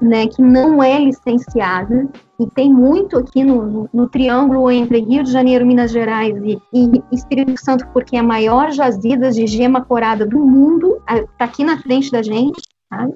né? Que não é licenciada, e tem muito aqui no, no, no, triângulo entre Rio de Janeiro, Minas Gerais e, e, Espírito Santo, porque é a maior jazida de gema corada do mundo, está aqui na frente da gente, sabe?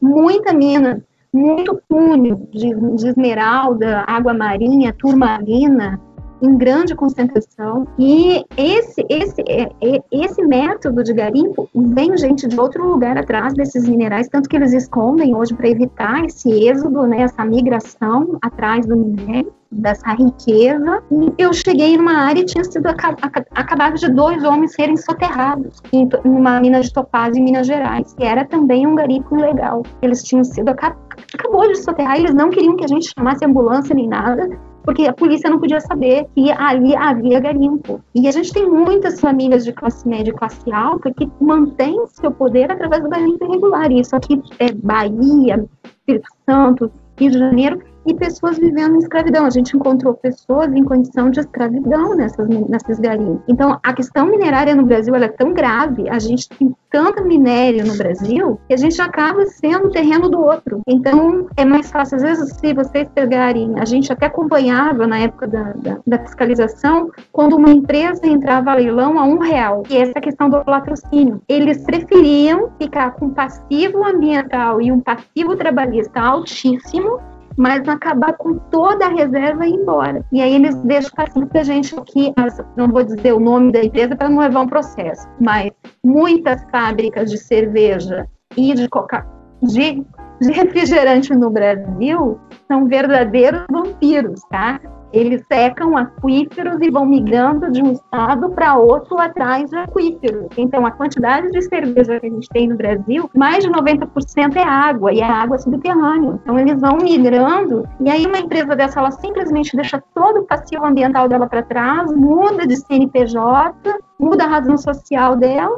muita mina, muito cunho de, de esmeralda, água marinha, turmalina, em grande concentração. E esse, esse, é, é, esse método de garimpo vem gente de outro lugar atrás desses minerais, tanto que eles escondem hoje para evitar esse êxodo, né, essa migração atrás do minério dessa riqueza. E eu cheguei numa área e tinha sido acabado de dois homens serem soterrados em uma mina de topázio em Minas Gerais, que era também um garimpo ilegal. Eles tinham sido acabou de soterrar, eles não queriam que a gente chamasse ambulância nem nada, porque a polícia não podia saber que ali havia garimpo. E a gente tem muitas famílias de classe média e classe alta que mantêm seu poder através do garimpo irregular. Isso aqui é Bahia, Espírito Santo, Rio de Janeiro, e pessoas vivendo em escravidão. A gente encontrou pessoas em condição de escravidão nessas, nessas garimpos. Então, a questão minerária no Brasil é tão grave, a gente tem tanto minério no Brasil, que a gente acaba sendo terreno do outro. Então, é mais fácil. Às vezes, se vocês pegarem, a gente até acompanhava na época da, da, da fiscalização, quando uma empresa entrava a leilão a um real, e essa questão do latrocínio. Eles preferiam ficar com passivo ambiental e um passivo trabalhista altíssimo mas acabar com toda a reserva e ir embora. E aí eles deixam fácil pra gente aqui, não vou dizer o nome da empresa para não levar um processo, mas muitas fábricas de cerveja e de coca de, de refrigerante no Brasil são verdadeiros vampiros, tá? Eles secam aquíferos e vão migrando de um estado para outro atrás de aquíferos. Então, a quantidade de cerveja que a gente tem no Brasil, mais de 90% é água, e é água subterrânea. Então, eles vão migrando, e aí uma empresa dessa, ela simplesmente deixa todo o passivo ambiental dela para trás, muda de CNPJ, muda a razão social dela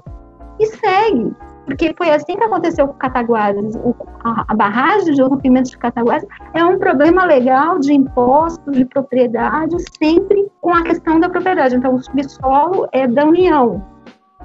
e segue. Porque foi assim que aconteceu com Cataguases. A, a barragem de rompimento de Cataguases é um problema legal de impostos, de propriedade, sempre com a questão da propriedade. Então, o subsolo é da União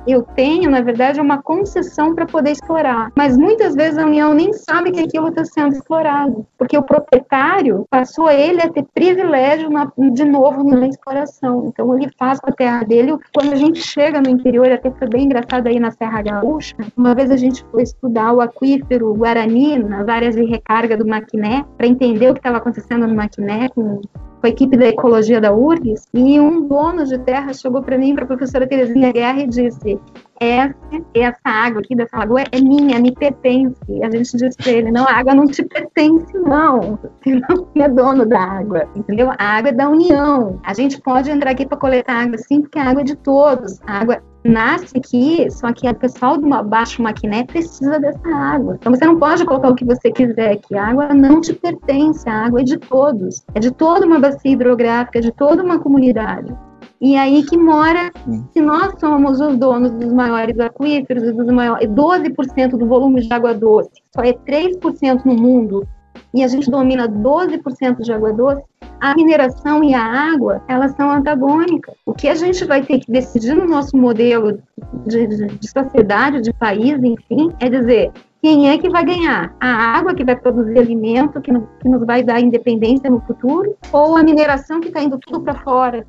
eu tenho, na verdade, uma concessão para poder explorar. Mas muitas vezes a União nem sabe que aquilo está sendo explorado, porque o proprietário passou ele a ter privilégio na, de novo na exploração. Então ele faz com a terra dele. Quando a gente chega no interior, até foi bem engraçado aí na Serra Gaúcha, uma vez a gente foi estudar o aquífero Guarani, nas áreas de recarga do Maquiné, para entender o que estava acontecendo no Maquiné com com a equipe da ecologia da URGS, e um dono de terra chegou para mim, para a professora Terezinha Guerra, e disse: essa, essa água aqui dessa lagoa é minha, me pertence. E a gente disse para ele: não, a água não te pertence, não. Você não é dono da água, entendeu? A água é da União. A gente pode entrar aqui para coletar água sim, porque a água é de todos. A água nasce aqui, só que o pessoal do Baixo Maquiné precisa dessa água. Então você não pode colocar o que você quiser aqui. A água não te pertence, a água é de todos. É de toda uma bacia hidrográfica, é de toda uma comunidade. E aí que mora, se nós somos os donos dos maiores aquíferos, dos maiores, 12% do volume de água doce, só é 3% no mundo, e a gente domina 12% de água doce, a mineração e a água, elas são antagônicas. O que a gente vai ter que decidir no nosso modelo de, de, de sociedade, de país, enfim, é dizer quem é que vai ganhar? A água que vai produzir alimento, que, que nos vai dar independência no futuro, ou a mineração que está indo tudo para fora?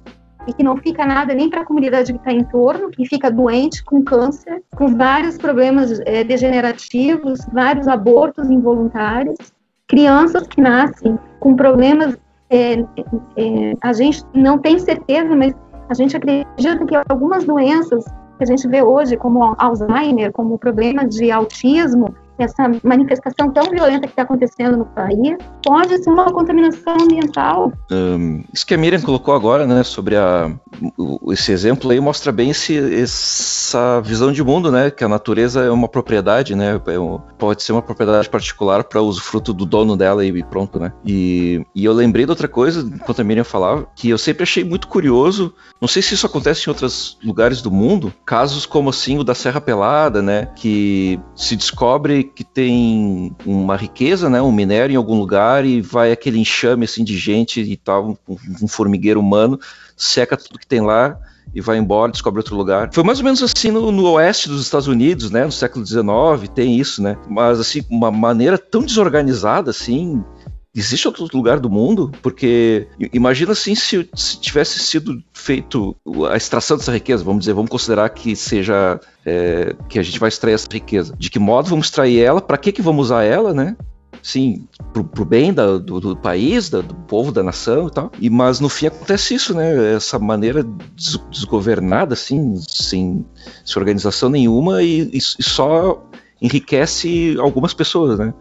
e que não fica nada nem para a comunidade que está em torno, que fica doente com câncer, com vários problemas é, degenerativos, vários abortos involuntários, crianças que nascem com problemas, é, é, a gente não tem certeza, mas a gente acredita que algumas doenças que a gente vê hoje, como Alzheimer, como problemas de autismo, essa manifestação tão violenta que está acontecendo no país pode ser uma contaminação ambiental. Um, isso que a Miriam colocou agora, né, sobre a, esse exemplo aí mostra bem esse, essa visão de mundo, né, que a natureza é uma propriedade, né, é pode ser uma propriedade particular para usufruto do dono dela e pronto, né. E, e eu lembrei de outra coisa enquanto a Miriam falava que eu sempre achei muito curioso. Não sei se isso acontece em outros lugares do mundo, casos como assim o da Serra Pelada, né, que se descobre que tem uma riqueza, né, um minério em algum lugar e vai aquele enxame assim de gente e tal, um, um formigueiro humano, seca tudo que tem lá e vai embora, descobre outro lugar. Foi mais ou menos assim no, no, oeste dos Estados Unidos, né, no século XIX, tem isso, né, mas assim, uma maneira tão desorganizada assim, Existe outro lugar do mundo? Porque imagina assim se, se, tivesse sido feito a extração dessa riqueza, vamos dizer, vamos considerar que seja é, que a gente vai extrair essa riqueza. De que modo vamos extrair ela? Para que que vamos usar ela, né? Sim, pro, pro bem da, do, do, país, da, do povo, da nação e tal. E, mas no fim acontece isso, né? Essa maneira des, desgovernada, assim, sem, sem organização nenhuma e, e, e só enriquece algumas pessoas, né?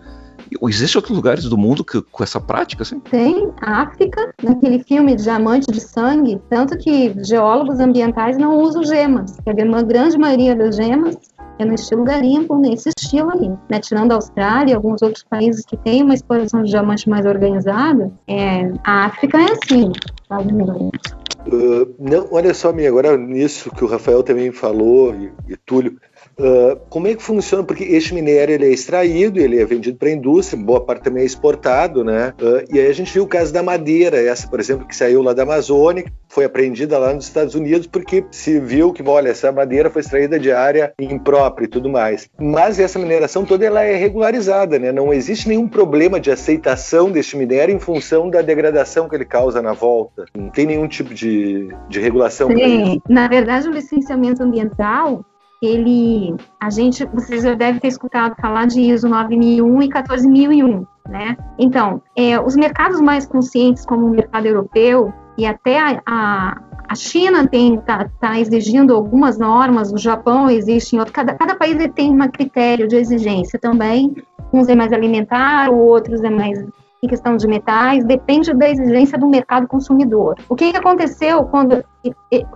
Existem outros lugares do mundo que, com essa prática, assim? Tem. A África, naquele filme Diamante de Sangue, tanto que geólogos ambientais não usam gemas. A grande maioria das gemas é no estilo garimpo, nesse estilo aí. Né? Tirando a Austrália e alguns outros países que têm uma exploração de diamante mais organizada, é, a África é assim. Uh, não, olha só, minha, agora nisso que o Rafael também falou e, e Túlio, Uh, como é que funciona? Porque este minério ele é extraído, ele é vendido para a indústria, boa parte também é exportado, né? Uh, e aí a gente viu o caso da madeira, essa, por exemplo, que saiu lá da Amazônia, foi apreendida lá nos Estados Unidos porque se viu que, olha, essa madeira foi extraída de área imprópria e tudo mais. Mas essa mineração toda ela é regularizada, né? Não existe nenhum problema de aceitação deste minério em função da degradação que ele causa na volta. Não tem nenhum tipo de, de regulação. Sim, na verdade, o licenciamento ambiental ele, a gente, vocês já devem ter escutado falar de ISO 9001 e 14001, né? Então, é, os mercados mais conscientes, como o mercado europeu e até a, a, a China tem tá, tá, exigindo algumas normas, o Japão existe em outro, cada, cada país tem um critério de exigência também. Uns é mais alimentar, outros é mais em questão de metais, depende da exigência do mercado consumidor. O que, aconteceu quando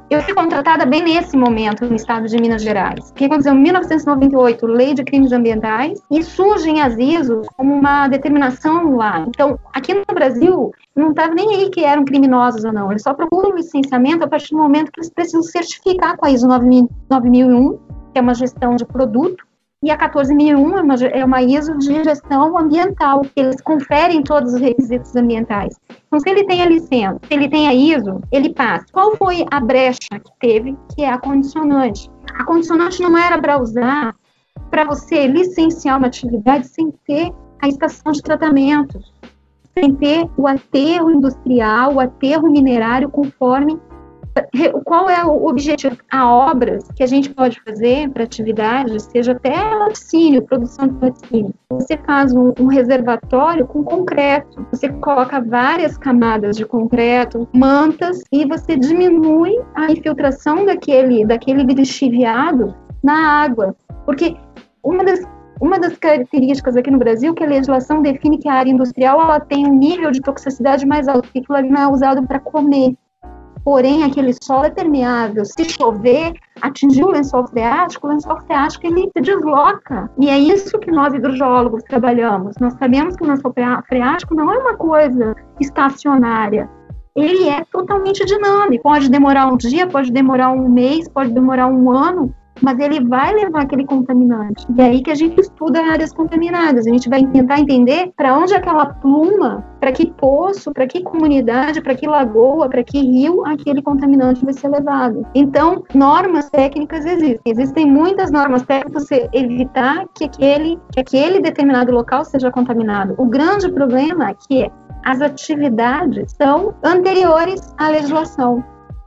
eu fui contratada bem nesse momento no estado de Minas Gerais? O que aconteceu em 1998, lei de crimes ambientais, e surgem as ISOs como uma determinação lá. Então, aqui no Brasil, não estava nem aí que eram criminosos ou não, eles só procuram licenciamento a partir do momento que eles precisam certificar com a ISO 9001, que é uma gestão de produto, e a 14001 é uma, é uma ISO de gestão ambiental, eles conferem todos os requisitos ambientais. Então, se ele tem a licença, se ele tem a ISO, ele passa. Qual foi a brecha que teve, que é a condicionante? A condicionante não era para usar para você licenciar uma atividade sem ter a estação de tratamento, sem ter o aterro industrial, o aterro minerário conforme qual é o objetivo? Há obras que a gente pode fazer para atividades, seja até laticínio, produção de laticínio. Você faz um, um, reservatório com concreto, você coloca várias camadas de concreto, mantas, e você diminui a infiltração daquele, daquele lixiviado na água. Porque uma das uma das características aqui no Brasil é que a legislação define que a área industrial ela tem um nível de toxicidade mais alto, porque aquilo ali não é usado para comer porém aquele solo é permeável. Se chover, atingir o lençol freático, o lençol freático ele se desloca. E é isso que nós hidrogeólogos trabalhamos. Nós sabemos que o lençol freático não é uma coisa estacionária. Ele é totalmente dinâmico. Pode demorar um dia, pode demorar um mês, pode demorar um ano, mas ele vai levar aquele contaminante. E é aí que a gente estuda áreas contaminadas. A gente vai tentar entender para onde aquela pluma, para que poço, para que comunidade, para que lagoa, para que rio aquele contaminante vai ser levado. Então, normas técnicas existem. Existem muitas normas técnicas para evitar que aquele, que aquele determinado local seja contaminado. O grande problema é que as atividades são anteriores à legislação.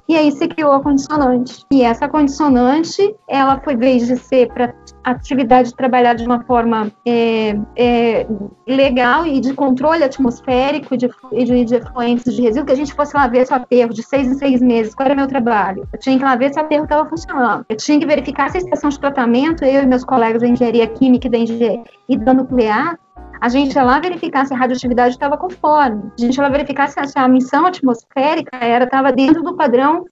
E aí se criou a condicionante. E essa condicionante, ela foi, vez de ser para atividade trabalhada de uma forma é, é, legal e de controle atmosférico e de, de, de efluentes de resíduo, que a gente fosse lá ver se o aterro de seis em seis meses, qual era o meu trabalho? Eu tinha que lá ver se o aterro estava funcionando. Eu tinha que verificar se a estação de tratamento, eu e meus colegas da engenharia química e da engenharia e da nuclear, a gente ia lá verificar se a radioatividade estava conforme. A gente ia lá verificar se a emissão atmosférica era estava dentro do padrão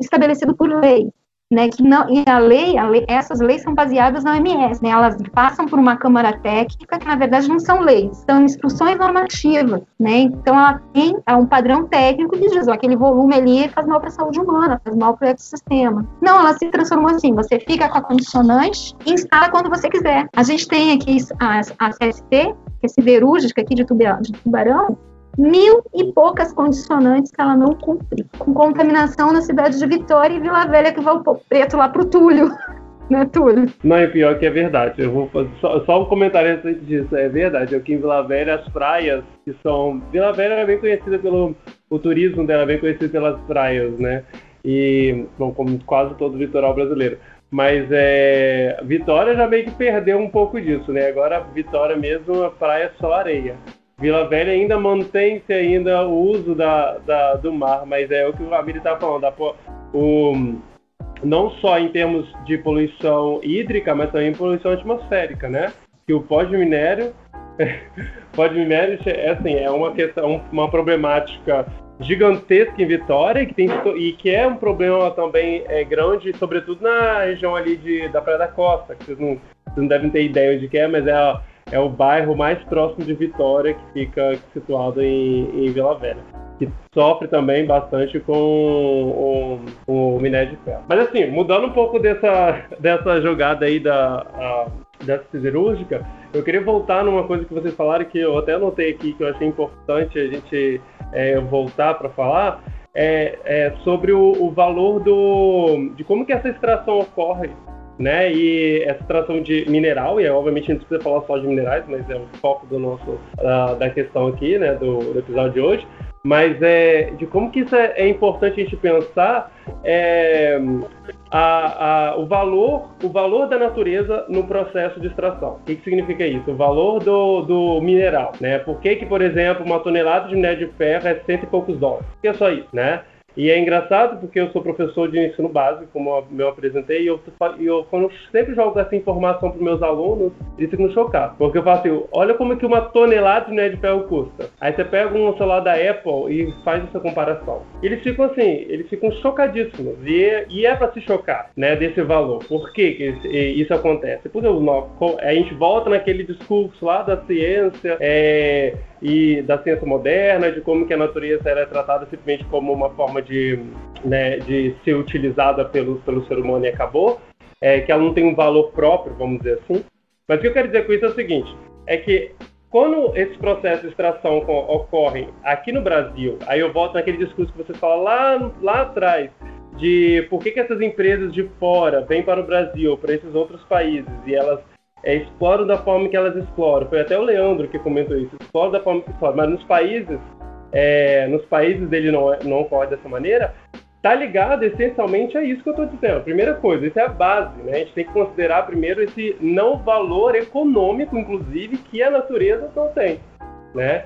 estabelecido por lei. Né, que não, e a lei, a lei, essas leis são baseadas na OMS, né, elas passam por uma câmara técnica que na verdade não são leis, são instruções normativas, né, então ela tem é um padrão técnico que diz, ó, aquele volume ali faz mal para a saúde humana, faz mal para o ecossistema. Não, ela se transformou assim, você fica com a condicionante e instala quando você quiser. A gente tem aqui a, a CST, que siderúrgica aqui de tubarão, mil e poucas condicionantes que ela não cumpre. Com contaminação na cidade de Vitória e Vila Velha, que vai o preto lá pro Túlio. Né, Túlio? Não, é pior que é verdade. Eu vou fazer só, só um comentário antes disso. É verdade. Aqui em Vila Velha, as praias que são. Vila Velha é bem conhecida pelo. O turismo dela é bem conhecido pelas praias, né? E, bom, como quase todo o litoral brasileiro. Mas é, Vitória já meio que perdeu um pouco disso, né? Agora Vitória mesmo, a praia é só areia. Vila Velha ainda mantém-se ainda o uso da, da, do mar, mas é o que o Amiri está falando, da, o, não só em termos de poluição hídrica, mas também poluição atmosférica, né? Que o pó de minério, pó de minério é assim, é uma questão, uma problemática gigantesca em Vitória que tem, e que é um problema também é, grande, sobretudo na região ali de, da Praia da Costa, que vocês não, vocês não devem ter ideia onde que é, mas é, é o bairro mais próximo de Vitória que fica situado em, em Vila Velha. que sofre também bastante com o, minério de ferro. Mas assim, mudando um pouco dessa, dessa jogada aí da, a, dessa siderúrgica, eu queria voltar numa coisa que vocês falaram que eu até anotei aqui que eu achei importante a gente é, voltar para falar, é, é, sobre o, o, valor do, de como que essa extração ocorre, né? E essa extração de mineral, e obviamente a gente precisa falar só de minerais, mas é o foco do nosso, uh, da questão aqui, né, do, do episódio de hoje mas é, de como que isso é, é importante a gente pensar é, a, a, o, valor, o valor da natureza no processo de extração. O que, que significa isso? O valor do, do mineral. Né? Por que, que, por exemplo, uma tonelada de minério de ferro é cento e poucos dólares? Por que é só isso? Né? E é engraçado porque eu sou professor de ensino básico, como eu apresentei, e eu, eu quando sempre jogo essa informação para meus alunos, eles ficam chocados. Porque eu falo assim, olha como é que uma tonelada de minério de ferro custa. Aí você pega um celular da Apple e faz essa comparação. Eles ficam assim, eles ficam chocadíssimos. E, e é para se chocar, né, desse valor. Por que, que isso acontece? Porque a gente volta naquele discurso lá da ciência, é, e da ciência moderna, de como que a natureza era tratada simplesmente como uma forma de, né, de ser utilizada pelo, pelo ser humano e acabou, é, que ela não tem um valor próprio, vamos dizer assim. Mas o que eu quero dizer com isso é o seguinte, é que quando esses processos de extração ocorrem aqui no Brasil, aí eu volto naquele discurso que você fala lá, lá atrás, de por que, que essas empresas de fora vêm para o Brasil, para esses outros países, e elas é, exploram da forma que elas exploram. Foi até o Leandro que comentou isso. Exploram da forma que exploram. Mas nos países, é, nos países dele não, não ocorre dessa maneira, tá ligado essencialmente a isso que eu estou dizendo. Primeira coisa, isso é a base, né? A gente tem que considerar primeiro esse não valor econômico, inclusive, que a natureza não tem, né?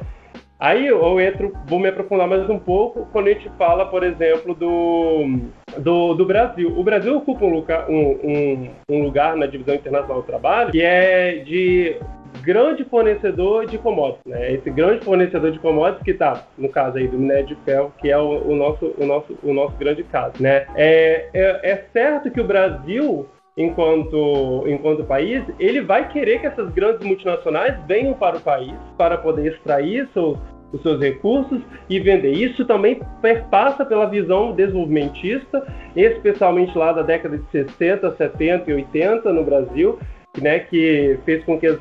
Aí eu entro, vou me aprofundar mais um pouco quando a gente fala, por exemplo, do, do, do Brasil. O Brasil ocupa um lugar, um, um, lugar na divisão internacional do trabalho que é de grande fornecedor de commodities, né? Esse grande fornecedor de commodities que está, no caso aí do minério de ferro, que é o, o, nosso, o, nosso, o nosso grande caso, né? É, é, é certo que o Brasil enquanto, enquanto país, ele vai querer que essas grandes multinacionais venham para o país para poder extrair seus, os seus recursos e vender. Isso também perpassa pela visão desenvolvimentista, especialmente lá da década de 60, 70 e 80 no Brasil, né, que fez com que, é,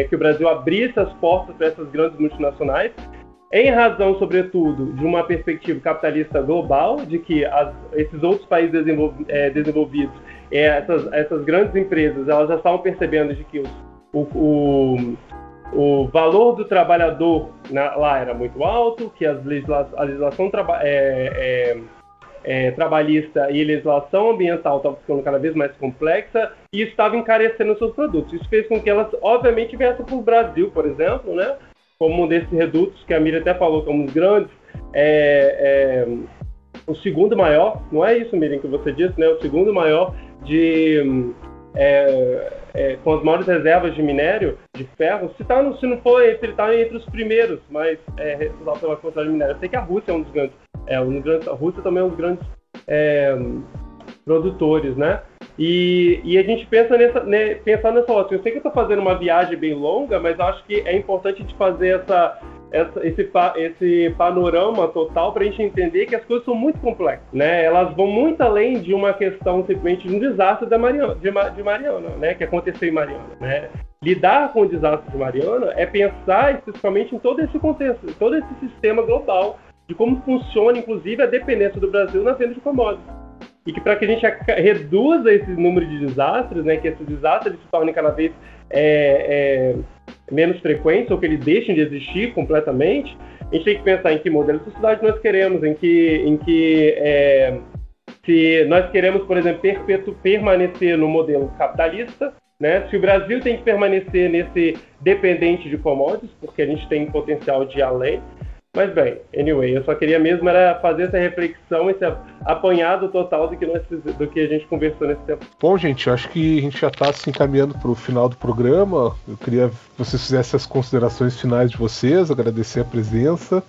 é, que o Brasil abrisse as portas para essas grandes multinacionais, em razão, sobretudo, de uma perspectiva capitalista global, de que as, esses outros países é, desenvolvidos, é, essas, essas grandes empresas, elas já estavam percebendo de que os, o, o o valor do trabalhador na, lá era muito alto, que as legisla a legislação traba é, é, é, trabalhista e legislação ambiental estavam ficando cada vez mais complexa e estava encarecendo seus produtos. Isso fez com que elas, obviamente, viessem para o Brasil, por exemplo, né, como um desses redutos que a Miriam até falou, como os grandes, é, é, o segundo maior, não é isso, Miriam, que você disse, né, o segundo maior de é, é, com as maiores reservas de minério, de ferro, se, tá no, se não for, se ele está entre os primeiros, mas é, pela quantidade de minério. Eu sei que a Rússia é um dos grandes, é, um dos grandes a Rússia também é um dos grandes é, produtores, né? E, e, a gente pensa nessa, né, pensar nessa ótica. Eu sei que eu estou fazendo uma viagem bem longa, mas acho que é importante de fazer essa, essa, esse, esse panorama total para a gente entender que as coisas são muito complexas, né? Elas vão muito além de uma questão simplesmente de um desastre da Mariana, de, de Mariana, né? Que aconteceu em Mariana, né? Lidar com o desastre de Mariana é pensar especificamente em todo esse contexto, todo esse sistema global de como funciona, inclusive, a dependência do Brasil na venda de commodities. E que para que a gente reduza esse número de desastres, né, que esses desastres se tornem cada vez é, é, menos frequentes ou que eles deixem de existir completamente, a gente tem que pensar em que modelo de sociedade nós queremos, em que, em que é, se nós queremos, por exemplo, perpetu, permanecer no modelo capitalista, né? se o Brasil tem que permanecer nesse dependente de commodities, porque a gente tem potencial de além, mas bem, anyway, eu só queria mesmo era fazer essa reflexão, esse apanhado total do que, nós, do que a gente conversou nesse tempo. Bom, gente, acho que a gente já está se encaminhando para o final do programa. Eu queria que vocês fizessem as considerações finais de vocês, agradecer a presença.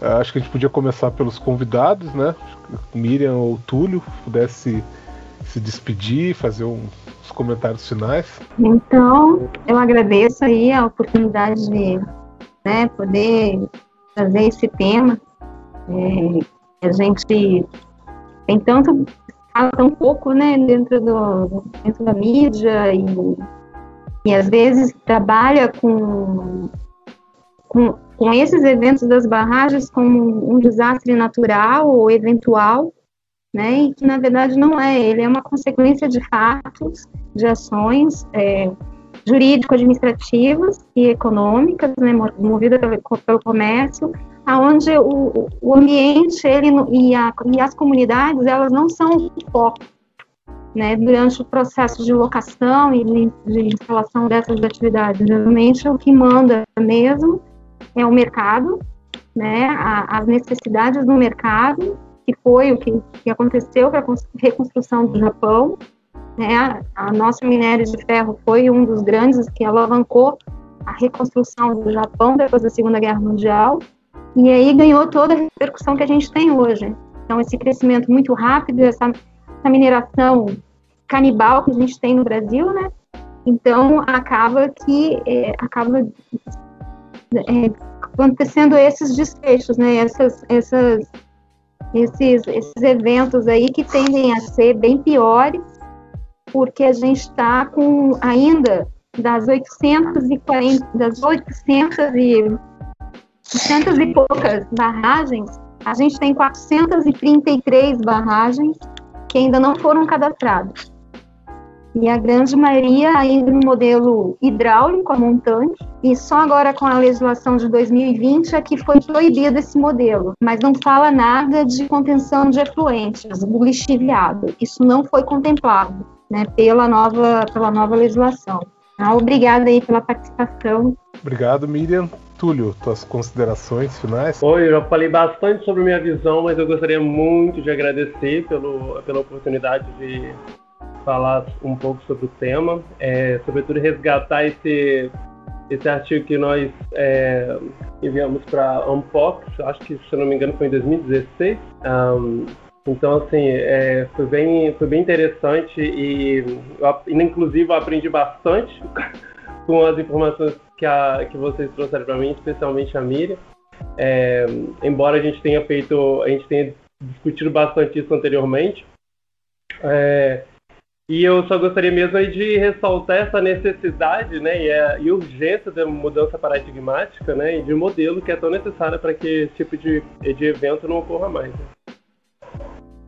Ah, acho que a gente podia começar pelos convidados, né? Miriam ou Túlio pudesse se despedir, fazer um, uns comentários finais. Então, eu agradeço aí a oportunidade de né, poder trazer esse tema É, a gente tem tanto fala tão pouco, né, dentro do dentro da mídia e, e às vezes trabalha com, com com esses eventos das barragens como um desastre natural ou eventual, né, e que na verdade não é, ele é uma consequência de fatos, de ações é, jurídico-administrativas e econômicas, né, movidas pelo, comércio, aonde o, o ambiente ele, e, a, e as comunidades elas não são o foco né, durante o processo de locação e de, instalação dessas atividades. Geralmente o que manda mesmo é o mercado, né, a, as necessidades do mercado que foi o que, que aconteceu com a reconstrução do Japão. Né? A nossa minério de ferro foi um dos grandes que alavancou a reconstrução do Japão depois da Segunda Guerra Mundial. E aí ganhou toda a repercussão que a gente tem hoje. Então, esse crescimento muito rápido, essa, essa mineração canibal que a gente tem no Brasil, né? Então, acaba que é, acaba é, acontecendo esses desfechos, né? Essas, essas esses, esses eventos aí que tendem a ser bem piores, porque a gente está com ainda das 840, das 800 e, 800 e poucas barragens, a gente tem 433 barragens que ainda não foram cadastradas. E a grande maioria ainda no modelo hidráulico a montante, e só agora com a legislação de 2020 é que foi proibido esse modelo, mas não fala nada de contenção de efluentes, do lixiviado. Isso não foi contemplado né, pela, nova, pela nova legislação. Ah, obrigada aí pela participação. Obrigado, Miriam. Túlio, tuas considerações finais? Oi, eu já falei bastante sobre minha visão, mas eu gostaria muito de agradecer pelo, pela oportunidade de falar um pouco sobre o tema, é, sobretudo resgatar esse, esse artigo que nós é, enviamos para a Unbox, acho que, se eu não me engano, foi em 2016. Um, então, assim, é, foi, bem, foi bem interessante e, eu, inclusive, eu aprendi bastante com as informações que, a, que vocês trouxeram para mim, especialmente a Miriam. É, embora a gente tenha feito, a gente tenha discutido bastante isso anteriormente, é, e eu só gostaria mesmo de ressaltar essa necessidade né, e, a, e urgência da mudança paradigmática né, e de modelo que é tão necessária para que esse tipo de, de evento não ocorra mais. Né.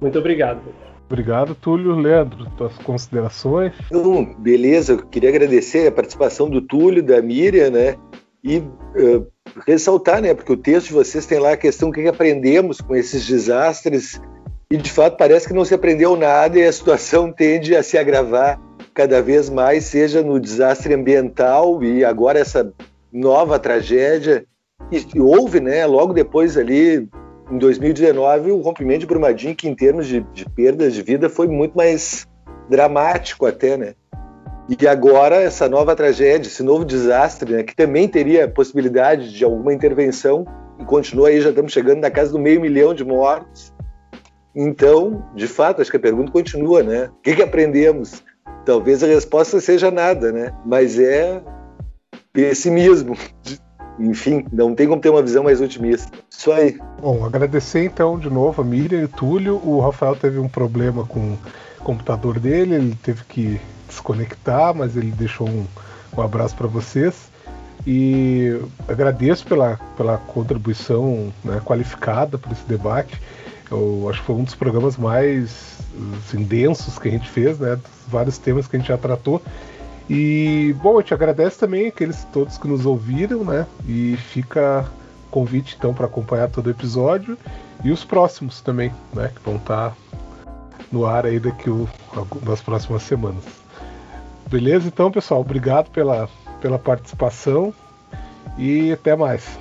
Muito obrigado. Obrigado, Túlio. Leandro, tuas considerações? Não, beleza, eu queria agradecer a participação do Túlio, da Miriam, né? E uh, ressaltar, né? Porque o texto de vocês tem lá a questão que aprendemos com esses desastres e de fato parece que não se aprendeu nada e a situação tende a se agravar cada vez mais, seja no desastre ambiental e agora essa nova tragédia. E houve, né, logo depois ali, em 2019, o rompimento de Brumadinho, que em termos de, de perdas de vida foi muito mais dramático até, né? E agora essa nova tragédia, esse novo desastre, né, que também teria possibilidade de alguma intervenção, e continua aí, já estamos chegando na casa do meio milhão de mortos. Então, de fato, acho que a pergunta continua, né? O que, que aprendemos? Talvez a resposta seja nada, né? Mas é pessimismo. Enfim, não tem como ter uma visão mais otimista. Isso aí. Bom, agradecer então de novo a Miriam e o Túlio. O Rafael teve um problema com o computador dele, ele teve que desconectar, mas ele deixou um, um abraço para vocês. E agradeço pela, pela contribuição né, qualificada para esse debate. Eu acho que foi um dos programas mais assim, densos que a gente fez, né? Vários temas que a gente já tratou. E, bom, eu te agradeço também aqueles todos que nos ouviram, né? E fica convite então para acompanhar todo o episódio e os próximos também, né? Que vão estar tá no ar aí daqui o, nas próximas semanas. Beleza? Então, pessoal, obrigado pela, pela participação e até mais.